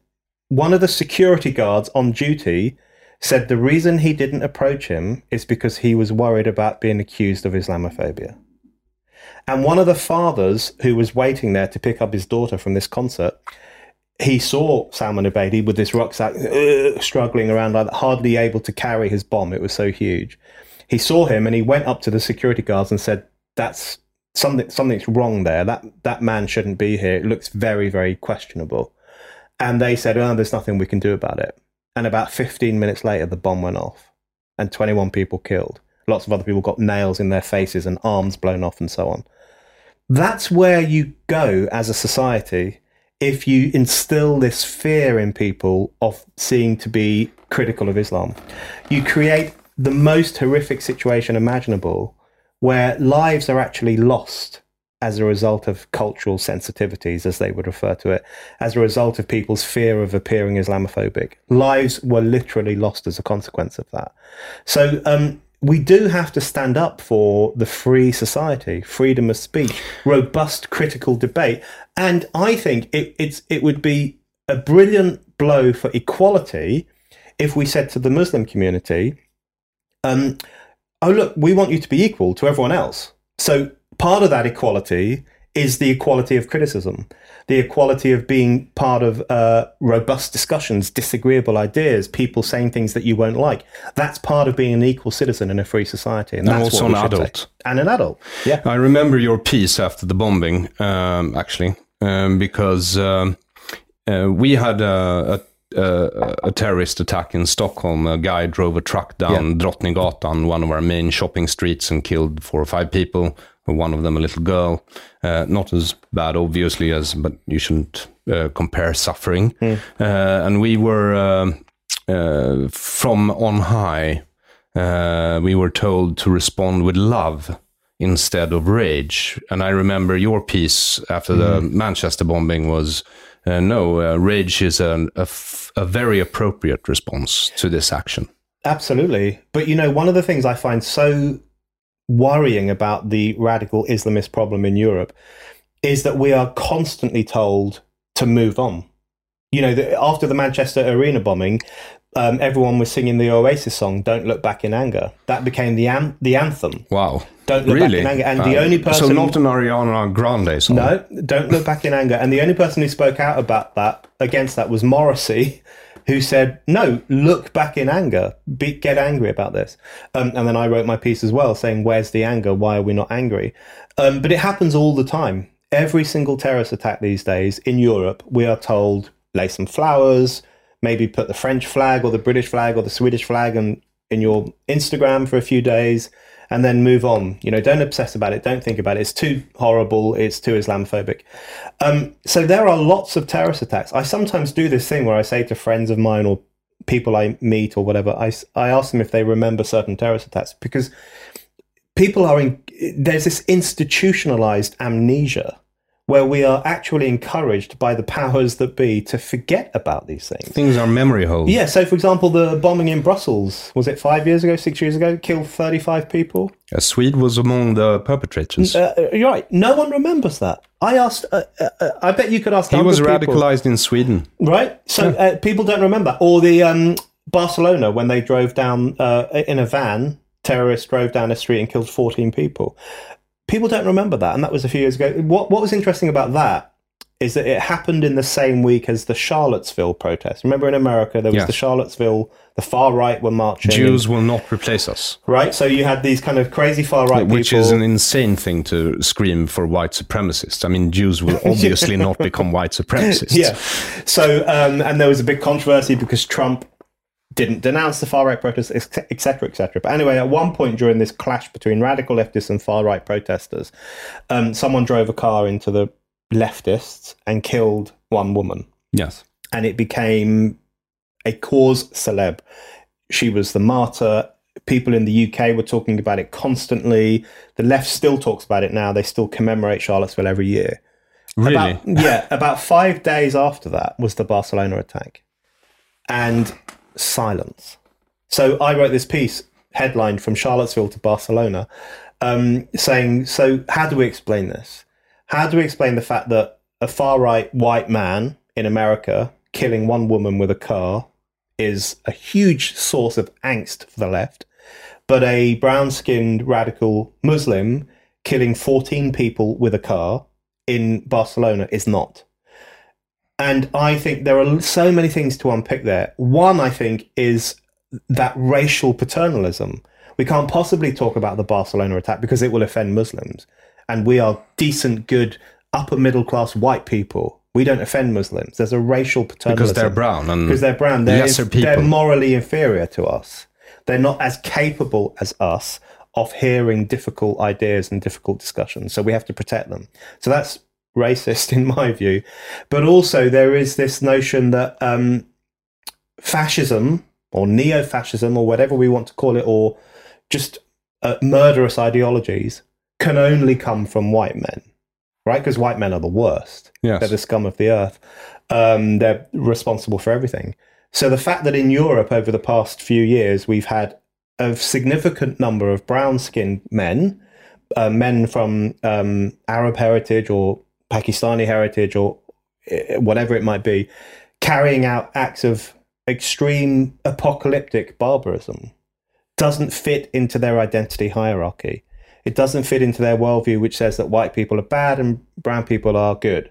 one of the security guards on duty said the reason he didn't approach him is because he was worried about being accused of Islamophobia. And one of the fathers who was waiting there to pick up his daughter from this concert he saw Salman Abedi with this rucksack uh, struggling around, like hardly able to carry his bomb. It was so huge. He saw him and he went up to the security guards and said, "That's something. Something's wrong there. That that man shouldn't be here. It looks very, very questionable." And they said, "Oh, there's nothing we can do about it." And about 15 minutes later, the bomb went off, and 21 people killed. Lots of other people got nails in their faces and arms blown off, and so on. That's where you go as a society if you instill this fear in people of seeing to be critical of Islam, you create the most horrific situation imaginable where lives are actually lost as a result of cultural sensitivities, as they would refer to it, as a result of people's fear of appearing Islamophobic. Lives were literally lost as a consequence of that. So, um, we do have to stand up for the free society, freedom of speech, robust critical debate. And I think it, it's, it would be a brilliant blow for equality if we said to the Muslim community, um, oh, look, we want you to be equal to everyone else. So part of that equality is the equality of criticism, the equality of being part of uh, robust discussions, disagreeable ideas, people saying things that you won't like. That's part of being an equal citizen in a free society, and, And that's also what an adult. say. and an adult. Yeah, I remember your piece after the bombing, um, actually, um, because um, uh, we had a, a, a, a terrorist attack in Stockholm. A guy drove a truck down Drottninggatan, one of our main shopping streets, and killed four or five people. One of them a little girl. Uh, not as bad, obviously, as but you shouldn't uh, compare suffering. Uh, and we were um uh, from on high. Uh, we were told to respond with love instead of rage. And I remember your piece after the Manchester bombing was uh, no, uh, rage is an, a, f- a very appropriate response to this action. Absolutely. But you know, one of the things I find so worrying about the radical Islamist problem in Europe is that we are constantly told to move on. You know, the, after the Manchester Arena bombing, um, everyone was singing the Oasis song "Don't Look Back in Anger." That became the an- the anthem. Wow. Don't look really? back in anger. And the Uh, only person So not an Ariana Grande song? no, don't look back in anger. And the only person who spoke out about that against that was Morrissey, who said, "No, look back in anger. Be, get angry about this." Um, and then I wrote my piece as well, saying, "Where's the anger? Why are we not angry?" Um, but it happens all the time. Every single terrorist attack these days in Europe, we are told lay some flowers, maybe put the French flag or the British flag or the Swedish flag and in your Instagram for a few days and then move on. You know, don't obsess about it. Don't think about it. It's too horrible. It's too Islamophobic. Um, so there are lots of terrorist attacks. I sometimes do this thing where I say to friends of mine or people I meet or whatever, I, I ask them if they remember certain terrorist attacks because people are in, there's this institutionalized amnesia where we are actually encouraged by the powers that be to forget about these things. Things are memory holes. Yeah, so for example, the bombing in Brussels, was it five years ago, six years ago, killed 35 people? A Swede was among the perpetrators. Uh, you're right. No one remembers that. I asked, uh, uh, uh, I bet you could ask he was 100 people. radicalized in Sweden. Right? So uh, people don't remember. Or the um, Barcelona, when they drove down uh, in a van, terrorists drove down a street and killed 14 people. People don't remember that. And that was a few years ago. What, what was interesting about that is that it happened in the same week as the Charlottesville protest. Remember in America, there was Yes. the Charlottesville, the far right were marching. Jews will not replace us. Right? So you had these kind of crazy far right Which people. is an insane thing to scream for white supremacists. I mean, Jews will obviously not become white supremacists. Yeah. So, um, and there was a big controversy because Trump didn't denounce the far right protests, etc., cetera, et cetera. But anyway, at one point during this clash between radical leftists and far right protesters, um, someone drove a car into the leftists and killed one woman. Yes. And it became a cause celeb. She was the martyr. People in the UK were talking about it constantly. The left still talks about it now. They still commemorate Charlottesville every year. Really? About, yeah, about five days after that was the Barcelona attack. And silence. So I wrote this piece, headlined From Charlottesville to Barcelona, um, saying, So, how do we explain this? How do we explain the fact that a far right white man in America killing one woman with a car is a huge source of angst for the left, but a brown skinned radical Muslim killing 14 people with a car in Barcelona is not? And I think there are so many things to unpick there. One, I think, is that racial paternalism. We can't possibly talk about the Barcelona attack because it will offend Muslims. And we are decent, good, upper middle class white people. We don't offend Muslims. There's a racial paternalism. Because they're brown and Because they're brown. They're, lesser they're morally inferior to us. They're not as capable as us of hearing difficult ideas and difficult discussions. So we have to protect them. So that's racist in my view. But also, there is this notion that um, fascism or neo fascism or whatever we want to call it, or just uh, murderous ideologies can only come from white men, right? Because white men are the worst. Yes. They're the scum of the earth. Um, they're responsible for everything. So the fact that in Europe over the past few years we've had a significant number of brown skinned men, uh, men from um, Arab heritage or Pakistani heritage or uh, whatever it might be, carrying out acts of extreme apocalyptic barbarism doesn't fit into their identity hierarchy. It doesn't fit into their worldview, which says that white people are bad and brown people are good.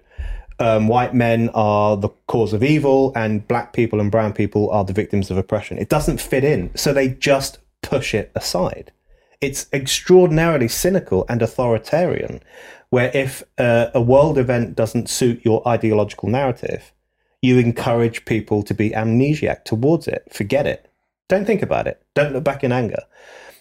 Um, white men are the cause of evil, and black people and brown people are the victims of oppression. It doesn't fit in, so they just push it aside. It's extraordinarily cynical and authoritarian, where if uh, a world event doesn't suit your ideological narrative, you encourage people to be amnesiac towards it. Forget it. Don't think about it. Don't look back in anger.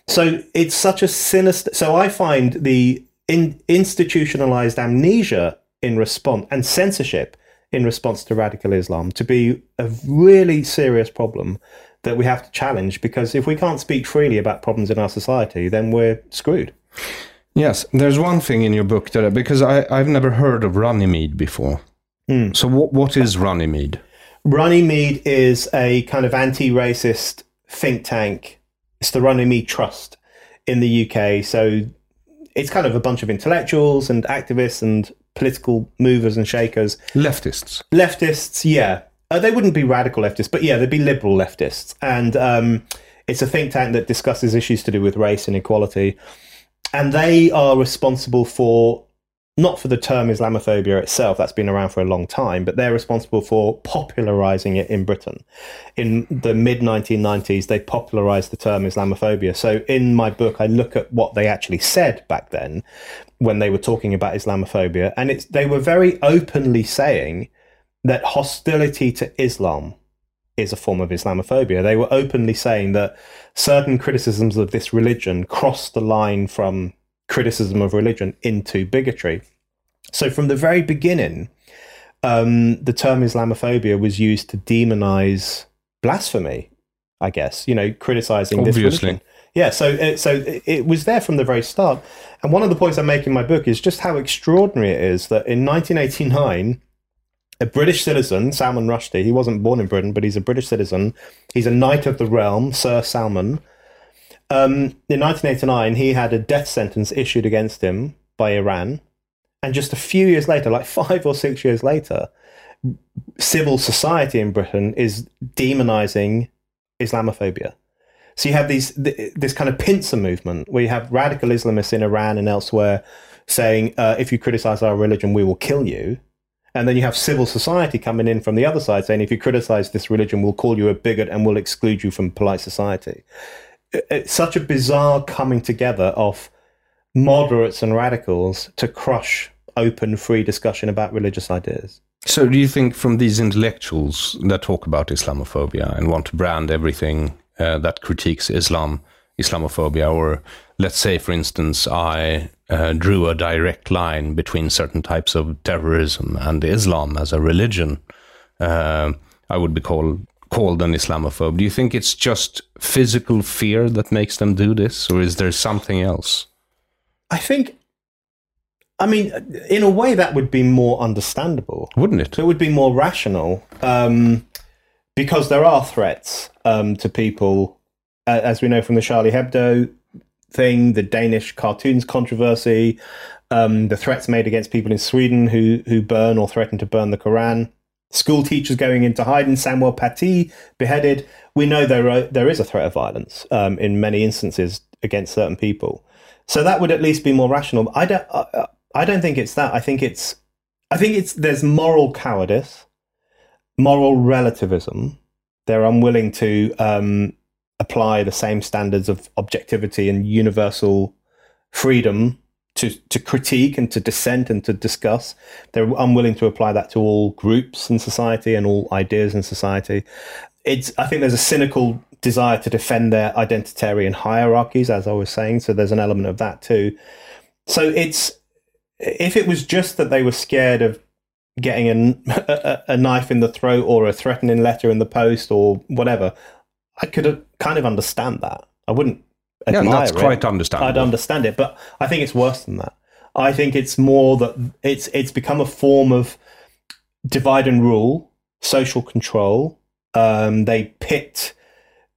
So it's such a sinister. So I find the in, institutionalized amnesia in response and censorship in response to radical Islam to be a really serious problem that we have to challenge because if we can't speak freely about problems in our society, then we're screwed. Yes, there's one thing in your book that because I, I've never heard of Runnymede before. Mm. So what what is Runnymede? Runnymede is a kind of anti-racist think tank. It's the Runnymede Trust in the UK. So it's kind of a bunch of intellectuals and activists and political movers and shakers. Leftists. Leftists, yeah. Uh, they wouldn't be radical leftists, but yeah, they'd be liberal leftists. And um, it's a think tank that discusses issues to do with race and equality. And they are responsible for not for the term Islamophobia itself, that's been around for a long time, but they're responsible for popularizing it in Britain. In the mid 1990s, they popularized the term Islamophobia. So in my book, I look at what they actually said back then when they were talking about Islamophobia, and it's, they were very openly saying that hostility to Islam is a form of Islamophobia. They were openly saying that certain criticisms of this religion cross the line from criticism of religion into bigotry. So from the very beginning, um, the term Islamophobia was used to demonize blasphemy. I guess you know, criticizing Obviously. this religion. Yeah, so it, so it was there from the very start. And one of the points I make in my book is just how extraordinary it is that in 1989, a British citizen, Salman Rushdie, he wasn't born in Britain, but he's a British citizen. He's a knight of the realm, Sir Salman. Um, in 1989, he had a death sentence issued against him by Iran. And just a few years later, like five or six years later, civil society in Britain is demonizing Islamophobia. So you have these this kind of pincer movement where you have radical Islamists in Iran and elsewhere saying, uh, if you criticize our religion, we will kill you. And then you have civil society coming in from the other side saying, if you criticize this religion, we'll call you a bigot and we'll exclude you from polite society. It's such a bizarre coming together of moderates and radicals to crush open, free discussion about religious ideas. So, do you think from these intellectuals that talk about Islamophobia and want to brand everything uh, that critiques Islam Islamophobia, or let's say, for instance, I uh, drew a direct line between certain types of terrorism and Islam as a religion, uh, I would be called called an Islamophobe. Do you think it's just physical fear that makes them do this, or is there something else? I think I mean, in a way, that would be more understandable, wouldn't it? It would be more rational, um, because there are threats um, to people, uh, as we know from the Charlie Hebdo thing, the Danish cartoons controversy, um, the threats made against people in Sweden who who burn or threaten to burn the Quran, school teachers going into hiding, Samuel Paty beheaded. We know there are, there is a threat of violence um, in many instances against certain people. So that would at least be more rational. I don't. I, I don't think it's that. I think it's. I think it's there's moral cowardice, moral relativism. They're unwilling to um, apply the same standards of objectivity and universal freedom to to critique and to dissent and to discuss. They're unwilling to apply that to all groups in society and all ideas in society. It's. I think there's a cynical desire to defend their identitarian hierarchies, as I was saying. So there's an element of that too. So it's if it was just that they were scared of getting a, a, a, knife in the throat or a threatening letter in the post or whatever, I could kind of understand that. I wouldn't. Yeah, that's it. quite understandable. I'd understand it, but I think it's worse than that. I think it's more that it's it's become a form of divide and rule, social control. Um, they pit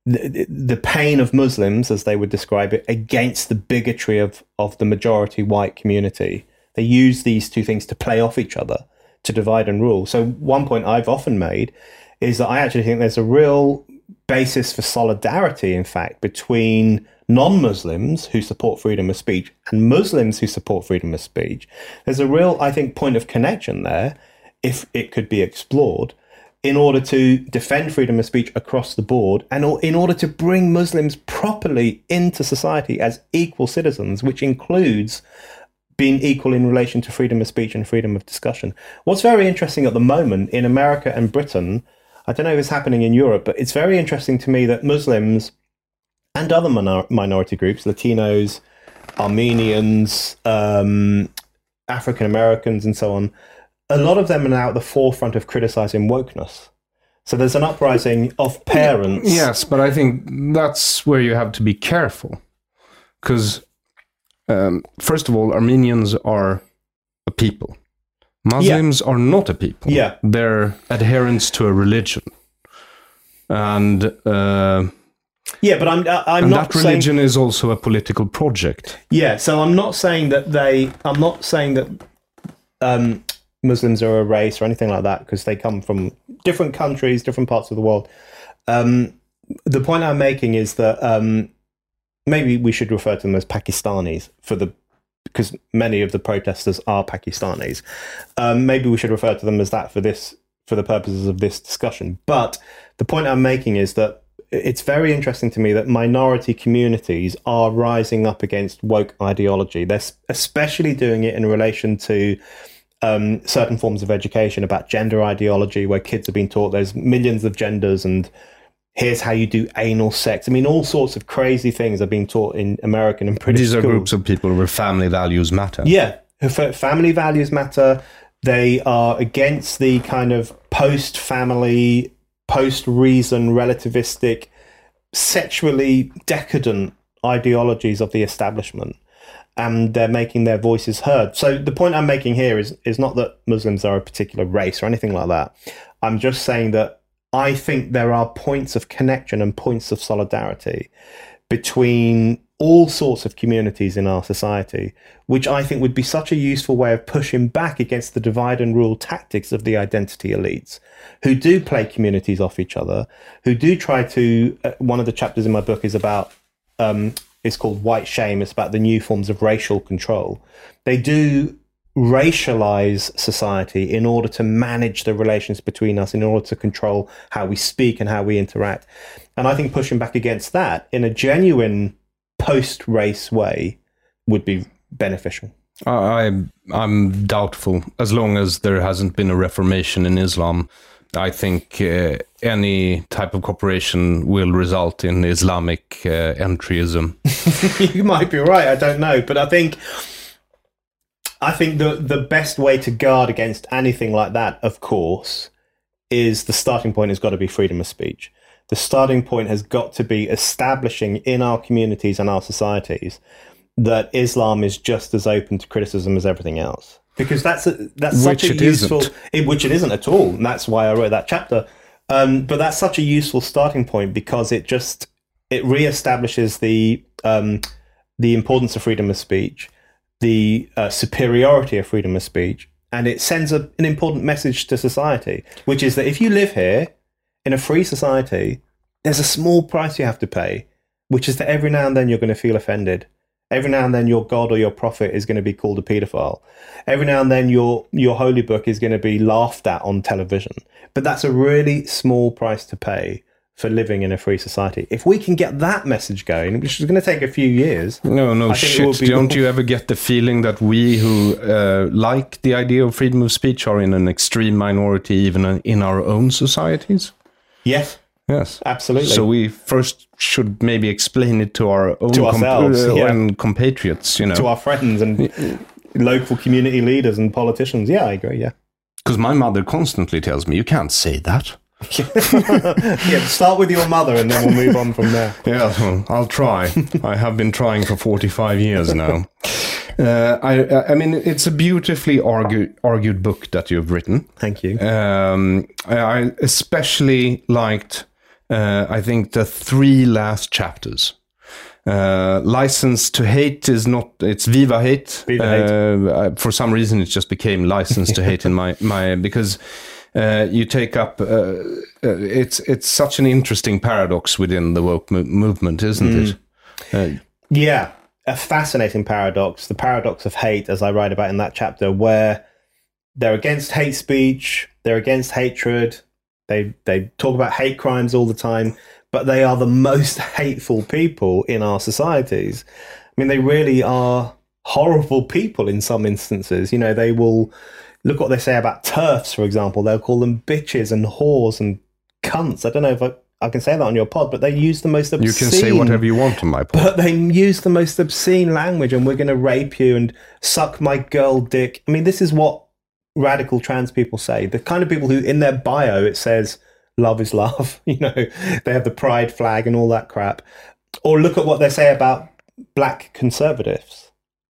the, the pain of Muslims, as they would describe it, against the bigotry of, of the majority white community. They use these two things to play off each other to divide and rule. So one point I've often made is that I actually think there's a real basis for solidarity, in fact, between non-Muslims who support freedom of speech and Muslims who support freedom of speech. There's a real, I think, point of connection there, if it could be explored, in order to defend freedom of speech across the board and in order to bring Muslims properly into society as equal citizens, which includes being equal in relation to freedom of speech and freedom of discussion. What's very interesting at the moment in America and Britain, I don't know if it's happening in Europe, but it's very interesting to me that Muslims and other minor- minority groups, Latinos, Armenians, um, African Americans, and so on, a lot of them are now at the forefront of criticizing wokeness. So there's an uprising of parents. Yes, but I think that's where you have to be careful. Because, um, first of all, Armenians are a people. Muslims yeah. are not a people. Yeah. They're adherents to a religion. And. Uh, yeah, but I'm I'm and not that religion saying, is also a political project. Yeah, so I'm not saying that they. I'm not saying that um, Muslims are a race or anything like that because they come from different countries, different parts of the world. Um, the point I'm making is that um, maybe we should refer to them as Pakistanis for the because many of the protesters are Pakistanis. Um, maybe we should refer to them as that for this for the purposes of this discussion. But the point I'm making is that it's very interesting to me that minority communities are rising up against woke ideology. They're especially doing it in relation to um, certain forms of education about gender ideology, where kids are being taught there's millions of genders and here's how you do anal sex. I mean, all sorts of crazy things are being taught in American and British These are schools. groups of people where family values matter. Yeah, family values matter. They are against the kind of post family, post reason, relativistic, sexually decadent ideologies of the establishment and they're making their voices heard. So the point I'm making here is is not that Muslims are a particular race or anything like that. I'm just saying that I think there are points of connection and points of solidarity between all sorts of communities in our society, which I think would be such a useful way of pushing back against the divide and rule tactics of the identity elites who do play communities off each other, who do try to. Uh, one of the chapters in my book is about um, is called White Shame. It's about the new forms of racial control. They do racialize society in order to manage the relations between us, in order to control how we speak and how we interact. And I think pushing back against that in a genuine post race way would be beneficial. I, I'm doubtful as long as there hasn't been a reformation in Islam I think uh, any type of cooperation will result in Islamic uh, entryism. you might be right. I don't know, but I think I think the the best way to guard against anything like that, of course, is the starting point has got to be freedom of speech. The starting point has got to be establishing in our communities and our societies that Islam is just as open to criticism as everything else because that's a, that's which such a useful it, which it isn't at all. And that's why I wrote that chapter. Um, but that's such a useful starting point because it just it reestablishes the um, the importance of freedom of speech, the uh, superiority of freedom of speech, and it sends a, an important message to society, which is that if you live here in a free society, there's a small price you have to pay, which is that every now and then you're going to feel offended Every now and then, your God or your prophet is going to be called a paedophile. Every now and then, your your holy book is going to be laughed at on television. But that's a really small price to pay for living in a free society. If we can get that message going, which is going to take a few years. No, no shit. Don't you ever get the feeling that we who uh, like the idea of freedom of speech are in an extreme minority, even in our own societies? Yes. Yes, absolutely. So we first should maybe explain it to our own to ourselves, uh, yeah. compatriots, you know, to our friends and local community leaders and politicians. Yeah, I agree. Yeah, because my mother constantly tells me you can't say that. yeah, start with your mother and then we'll move on from there. Yeah, well, I'll try. I have been trying for 45 years now. Uh, I, I mean, it's a beautifully argued, argued book that you've written. Thank you. Um, I especially liked uh, I think the three last chapters. Uh, license to hate is not. It's Viva Hate. Viva hate. Uh, for some reason, it just became license to hate in my my because uh, you take up. Uh, uh, it's it's such an interesting paradox within the woke mo- movement, isn't Mm. it? Uh, Yeah, a fascinating paradox. The paradox of hate, as I write about in that chapter, where they're against hate speech, they're against hatred. They they talk about hate crimes all the time, but they are the most hateful people in our societies. I mean, they really are horrible people in some instances. You know, they will look what they say about TERFs, for example. They'll call them bitches and whores and cunts. I don't know if I, I can say that on your pod, but they use the most obscene. you can say whatever you want on my pod. But they use the most obscene language, and we're going to rape you and suck my girl dick. I mean, this is what radical trans people say. The kind of people who, in their bio, it says "love is love." You know, they have the pride flag and all that crap. Or look at what they say about black conservatives.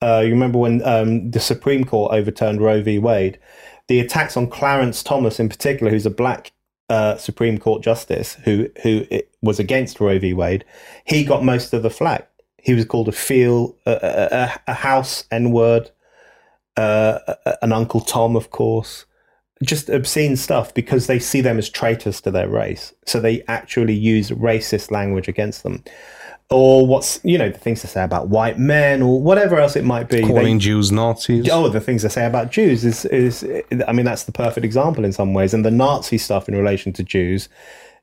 Uh, you remember when um, the Supreme Court overturned Roe v. Wade? The attacks on Clarence Thomas, in particular, who's a black uh, Supreme Court justice who who was against Roe v. Wade, he got most of the flack. He was called a feel, a, a, a- house N word, uh, an Uncle Tom, of course, just obscene stuff because they see them as traitors to their race. So they actually use racist language against them. Or what's you know the things they say about white men or whatever else it might be. They- Calling Jews Nazis. Oh, the things they say about Jews is is I mean that's the perfect example in some ways, and the Nazi stuff in relation to Jews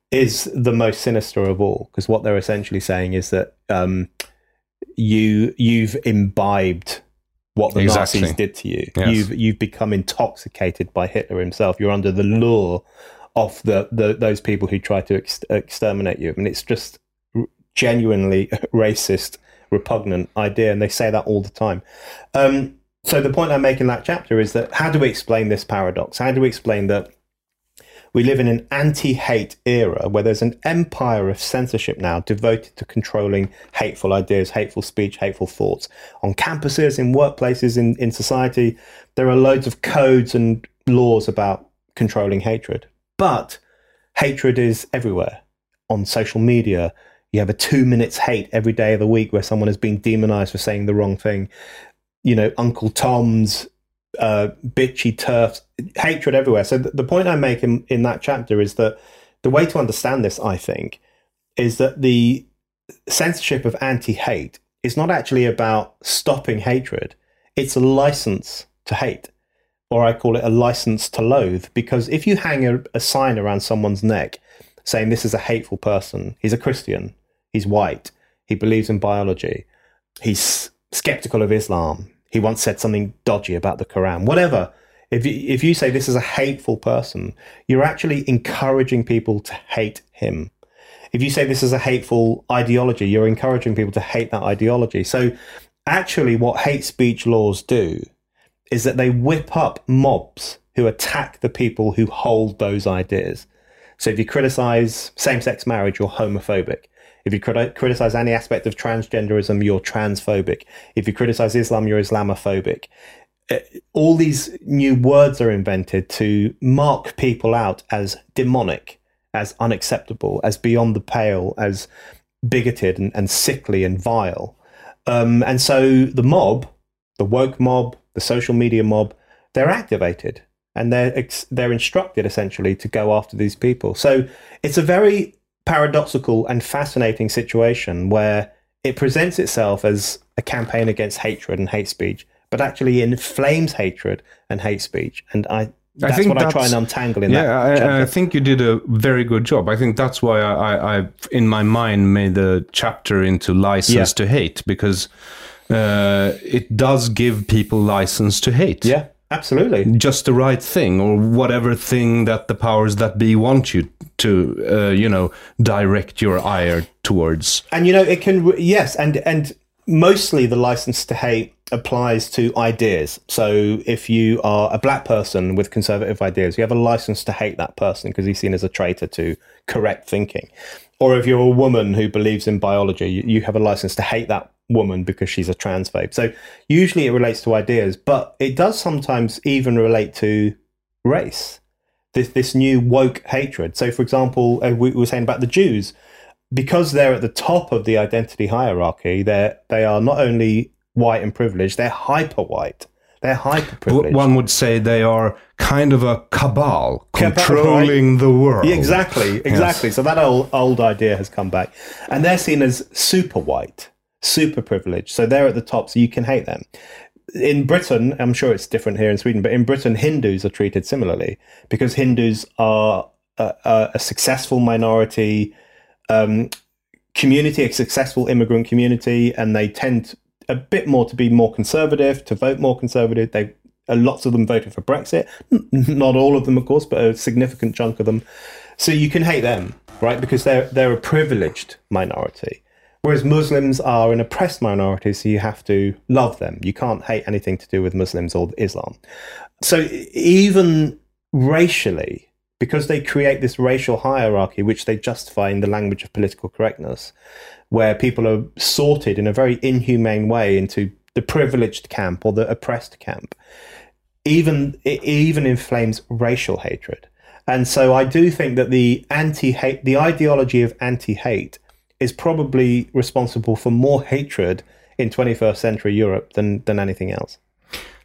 is the most sinister of all because what they're essentially saying is that um, you you've imbibed what the Exactly. Nazis did to you. Yes. You've you've become intoxicated by Hitler himself. You're under the lure of the, the those people who try to ex- exterminate you, I mean it's just genuinely racist, repugnant idea, and they say that all the time. Um, so the point I make in that chapter is that how do we explain this paradox? How do we explain that we live in an anti-hate era where there's an empire of censorship now devoted to controlling hateful ideas, hateful speech, hateful thoughts on campuses, in workplaces, in, in society. There are loads of codes and laws about controlling hatred, but hatred is everywhere on social media. You have a two minutes hate every day of the week where someone is being demonized for saying the wrong thing. You know, Uncle Tom's uh, bitchy TERFs, hatred everywhere. So th- the point I make in, in that chapter is that the way to understand this, I think, is that the censorship of anti-hate is not actually about stopping hatred. It's a license to hate, or I call it a license to loathe. Because if you hang a, a sign around someone's neck saying this is a hateful person, he's a Christian, he's white, he believes in biology, he's skeptical of Islam, he once said something dodgy about the Quran, whatever. If you, if you say this is a hateful person, you're actually encouraging people to hate him. If you say this is a hateful ideology, you're encouraging people to hate that ideology. So, actually, what hate speech laws do is that they whip up mobs who attack the people who hold those ideas. So, if you criticize same sex marriage, you're homophobic. If you criticize any aspect of transgenderism, you're transphobic. If you criticize Islam, you're Islamophobic. Uh, All these new words are invented to mark people out as demonic, as unacceptable, as beyond the pale, as bigoted and, and sickly and vile. Um, and so the mob, the woke mob, the social media mob, they're activated and they're they're instructed essentially to go after these people. So it's a very paradoxical and fascinating situation where it presents itself as a campaign against hatred and hate speech, but actually inflames hatred and hate speech. And I that's what I try and untangle in yeah, that. I, I think you did a very good job. I think that's why I, I, I in my mind, made the chapter into license Yeah. to hate because uh, it does give people license to hate. Yeah, absolutely. Just the right thing, or whatever thing that the powers that be want you to, uh, you know, direct your ire towards. And you know, it can yes, and and mostly the license to hate applies to ideas. So if you are a black person with conservative ideas, you have a license to hate that person because he's seen as a traitor to correct thinking. Or if you're a woman who believes in biology, you, you have a license to hate that woman because she's a transphobe. So usually it relates to ideas, but it does sometimes even relate to race. This this new woke hatred. So, for example, uh, we were saying about the Jews because they're at the top of the identity hierarchy, they they are not only white and privileged, they're hyper white. They're hyper privileged. One would say they are kind of a cabal controlling the world. Yeah, exactly, exactly. Yes. So that old old idea has come back, and they're seen as super white, super privileged. So they're at the top, so you can hate them. In Britain, I'm sure it's different here in Sweden, but in Britain, Hindus are treated similarly because Hindus are a, a, successful minority um, community, a successful immigrant community, and they tend a bit more to be more conservative, to vote more conservative. They uh, lots of them voted for Brexit. Not all of them, of course, but a significant chunk of them. So you can hate them, right? Because they're they're a privileged minority. Whereas Muslims are an oppressed minority, so you have to love them. You can't hate anything to do with Muslims or Islam. So even racially, because they create this racial hierarchy, which they justify in the language of political correctness, where people are sorted in a very inhumane way into the privileged camp or the oppressed camp. Even it even inflames racial hatred. And so I do think that the anti-hate the ideology of anti-hate is probably responsible for more hatred in 21st century Europe than than anything else.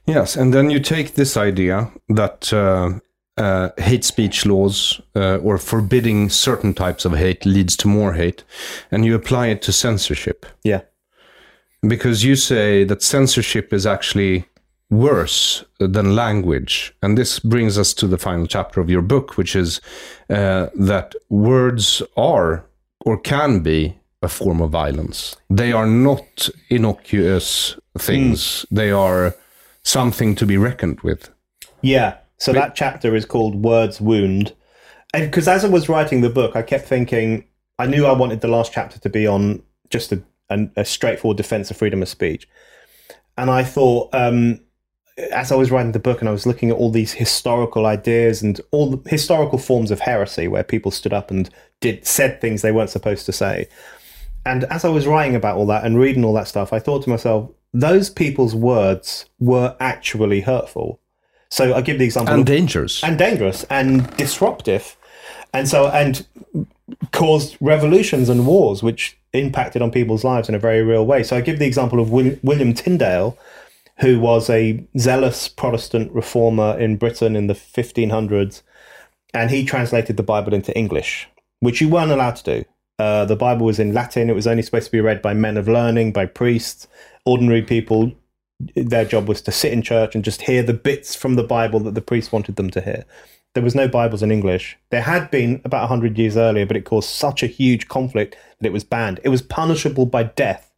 Yes, and then you take this idea that uh, uh, hate speech laws uh, or forbidding certain types of hate leads to more hate, and you apply it to censorship. Yeah. Because you say that censorship is actually worse than language. And this brings us to the final chapter of your book, which is uh, that words are or can be a form of violence. They are not innocuous things, mm. they are something to be reckoned with. Yeah. So that chapter is called Words Wound. And because as I was writing the book, I kept thinking, I knew I wanted the last chapter to be on just a, a, a straightforward defense of freedom of speech. And I thought, um, as I was writing the book and I was looking at all these historical ideas and all the historical forms of heresy where people stood up and did said things they weren't supposed to say. And as I was writing about all that and reading all that stuff, I thought to myself, those people's words were actually hurtful. So I give the example and of, dangerous and dangerous and disruptive, and so and caused revolutions and wars, which impacted on people's lives in a very real way. So I give the example of William Tyndale, who was a zealous Protestant reformer in Britain in the 1500s, and he translated the Bible into English, which you weren't allowed to do. Uh, the Bible was in Latin. It was only supposed to be read by men of learning, by priests. Ordinary people their job was to sit in church and just hear the bits from the Bible that the priest wanted them to hear. There was no Bibles in English. There had been about 100 years earlier, but it caused such a huge conflict that it was banned. It was punishable by death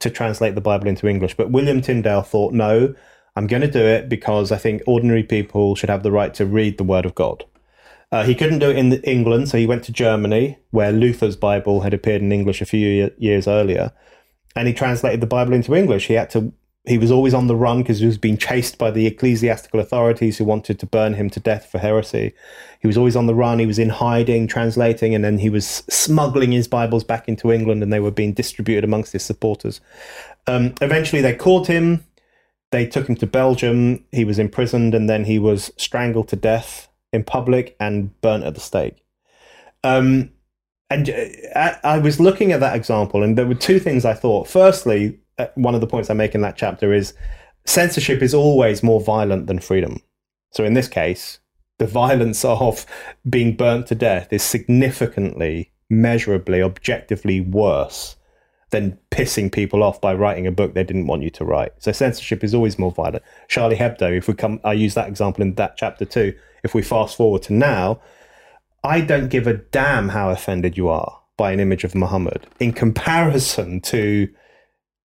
to translate the Bible into English. But William Tyndale thought, no, I'm going to do it because I think ordinary people should have the right to read the Word of God. Uh, he couldn't do it in England, so he went to Germany, where Luther's Bible had appeared in English a few years earlier, and he translated the Bible into English. He had to he was always on the run because he was being chased by the ecclesiastical authorities who wanted to burn him to death for heresy. He was always on the run. He was in hiding, translating, and then he was smuggling his Bibles back into England and they were being distributed amongst his supporters. Um, eventually, they caught him. They took him to Belgium. He was imprisoned and then he was strangled to death in public and burnt at the stake. Um, and uh, I was looking at that example, and there were two things I thought. Firstly, uh, one of the points I make in that chapter is censorship is always more violent than freedom. So in this case, the violence of being burnt to death is significantly, measurably, objectively worse than pissing people off by writing a book they didn't want you to write. So censorship is always more violent. Charlie Hebdo, if we come, I use that example in that chapter too. If we fast forward to now, I don't give a damn how offended you are by an image of Muhammad in comparison to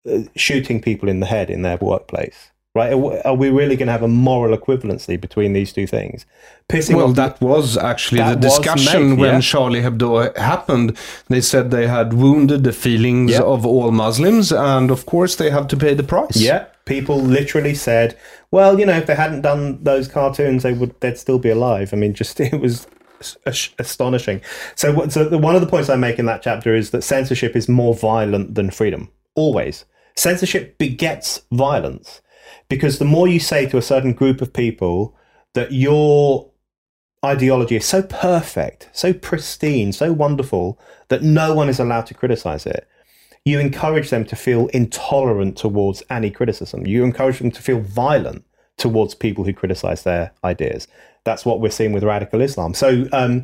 uh, shooting people in the head in their workplace right? Are we really going to have a moral equivalency between these two things? Pissing well, that was actually the discussion made, when yeah. Charlie Hebdo happened. They said they had wounded the feelings yeah. of all Muslims, and of course they have to pay the price. Yeah, people literally said, "Well, you know, if they hadn't done those cartoons, they would they'd still be alive." I mean, just it was astonishing. So, so one of the points I make in that chapter is that censorship is more violent than freedom, always. Censorship begets violence because the more you say to a certain group of people that your ideology is so perfect, so pristine, so wonderful that no one is allowed to criticize it, you encourage them to feel intolerant towards any criticism. You encourage them to feel violent towards people who criticize their ideas. That's what we're seeing with radical Islam. So, um,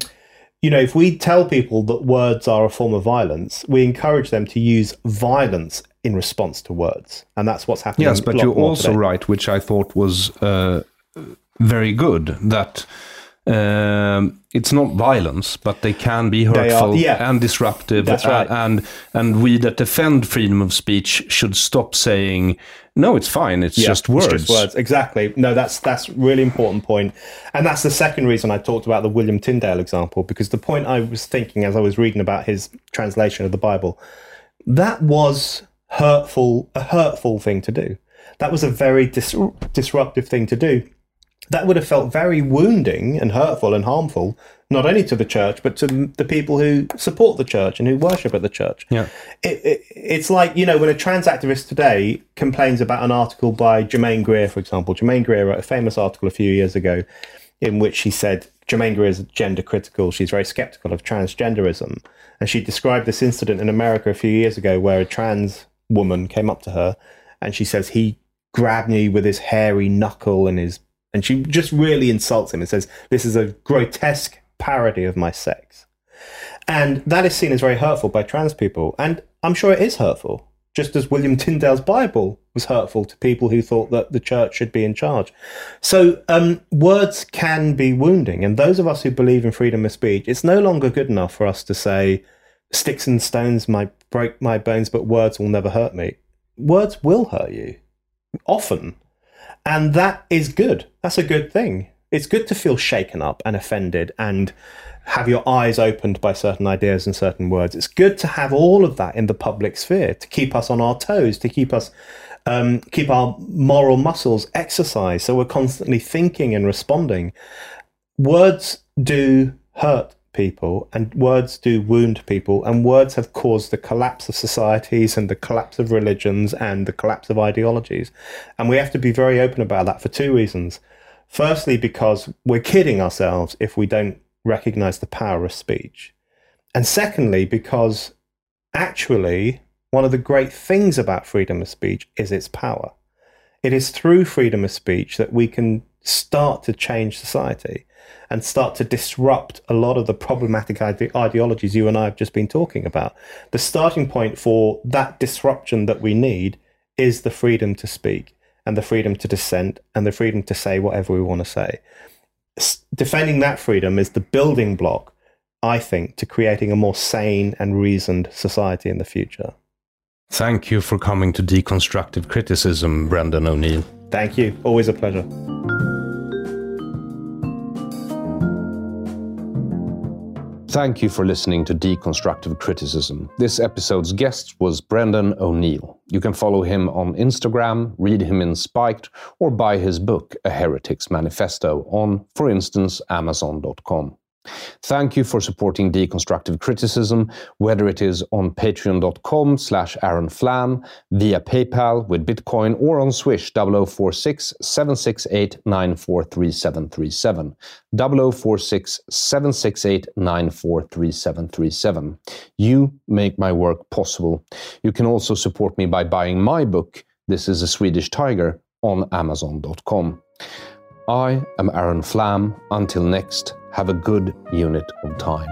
you know, if we tell people that words are a form of violence, we encourage them to use violence in response to words, and that's what's happening. Yes, but you're also today. right, which I thought was uh, very good. That um, it's not violence, but they can be hurtful are, yeah. and disruptive. That's right. And and we that defend freedom of speech should stop saying no, it's fine. It's Yeah, just words. It's just words. Exactly. No, that's that's really important point, and that's the second reason I talked about the William Tyndale example because the point I was thinking as I was reading about his translation of the Bible, that was hurtful, a hurtful thing to do. That was a very dis- disruptive thing to do. That would have felt very wounding and hurtful and harmful, not only to the church but to the people who support the church and who worship at the church. Yeah. It, it, it's like you know when a trans activist today complains about an article by Germaine Greer, for example. Germaine Greer wrote a famous article a few years ago in which she said Germaine Greer is gender critical. She's very skeptical of transgenderism, and she described this incident in America a few years ago where a trans woman came up to her and she says he grabbed me with his hairy knuckle and his and she just really insults him and says this is a grotesque parody of my sex. And that is seen as very hurtful by trans people. And i'm sure it is hurtful just as william tyndale's bible was hurtful to people who thought that the church should be in charge. So um, words can be wounding and those of us who believe in freedom of speech it's no longer good enough for us to say sticks and stones might break my bones but words will never hurt me. Words will hurt you often and that is good. That's a good thing. It's good to feel shaken up and offended and have your eyes opened by certain ideas and certain words. It's good to have all of that in the public sphere to keep us on our toes, to keep us um, keep our moral muscles exercised, so we're constantly thinking and responding. Words do hurt people, and words do wound people, and words have caused the collapse of societies and the collapse of religions and the collapse of ideologies. And we have to be very open about that for two reasons. Firstly, because we're kidding ourselves if we don't recognize the power of speech. And secondly, because actually, one of the great things about freedom of speech is its power. It is through freedom of speech that we can start to change society and start to disrupt a lot of the problematic ide- ideologies you and I have just been talking about. The starting point for that disruption that we need is the freedom to speak and the freedom to dissent and the freedom to say whatever we want to say. S- defending that freedom is the building block, I think, to creating a more sane and reasoned society in the future. Thank you for coming to Deconstructive Criticism, Brendan O'Neill. Thank you. Always a pleasure. Thank you for listening to Deconstructive Criticism. This episode's guest was Brendan O'Neill. You can follow him on Instagram, read him in Spiked, or buy his book, A Heretic's Manifesto, on, for instance, Amazon.com. Thank you for supporting deconstructive criticism, whether it is on patreon.com slash Aron Flam, via PayPal with Bitcoin, or on Swish 0046 768 943737. 0046 768 943737. You make my work possible. You can also support me by buying my book, This is a Swedish Tiger, on Amazon.com. I am Aron Flam. Until next, have a good unit of time.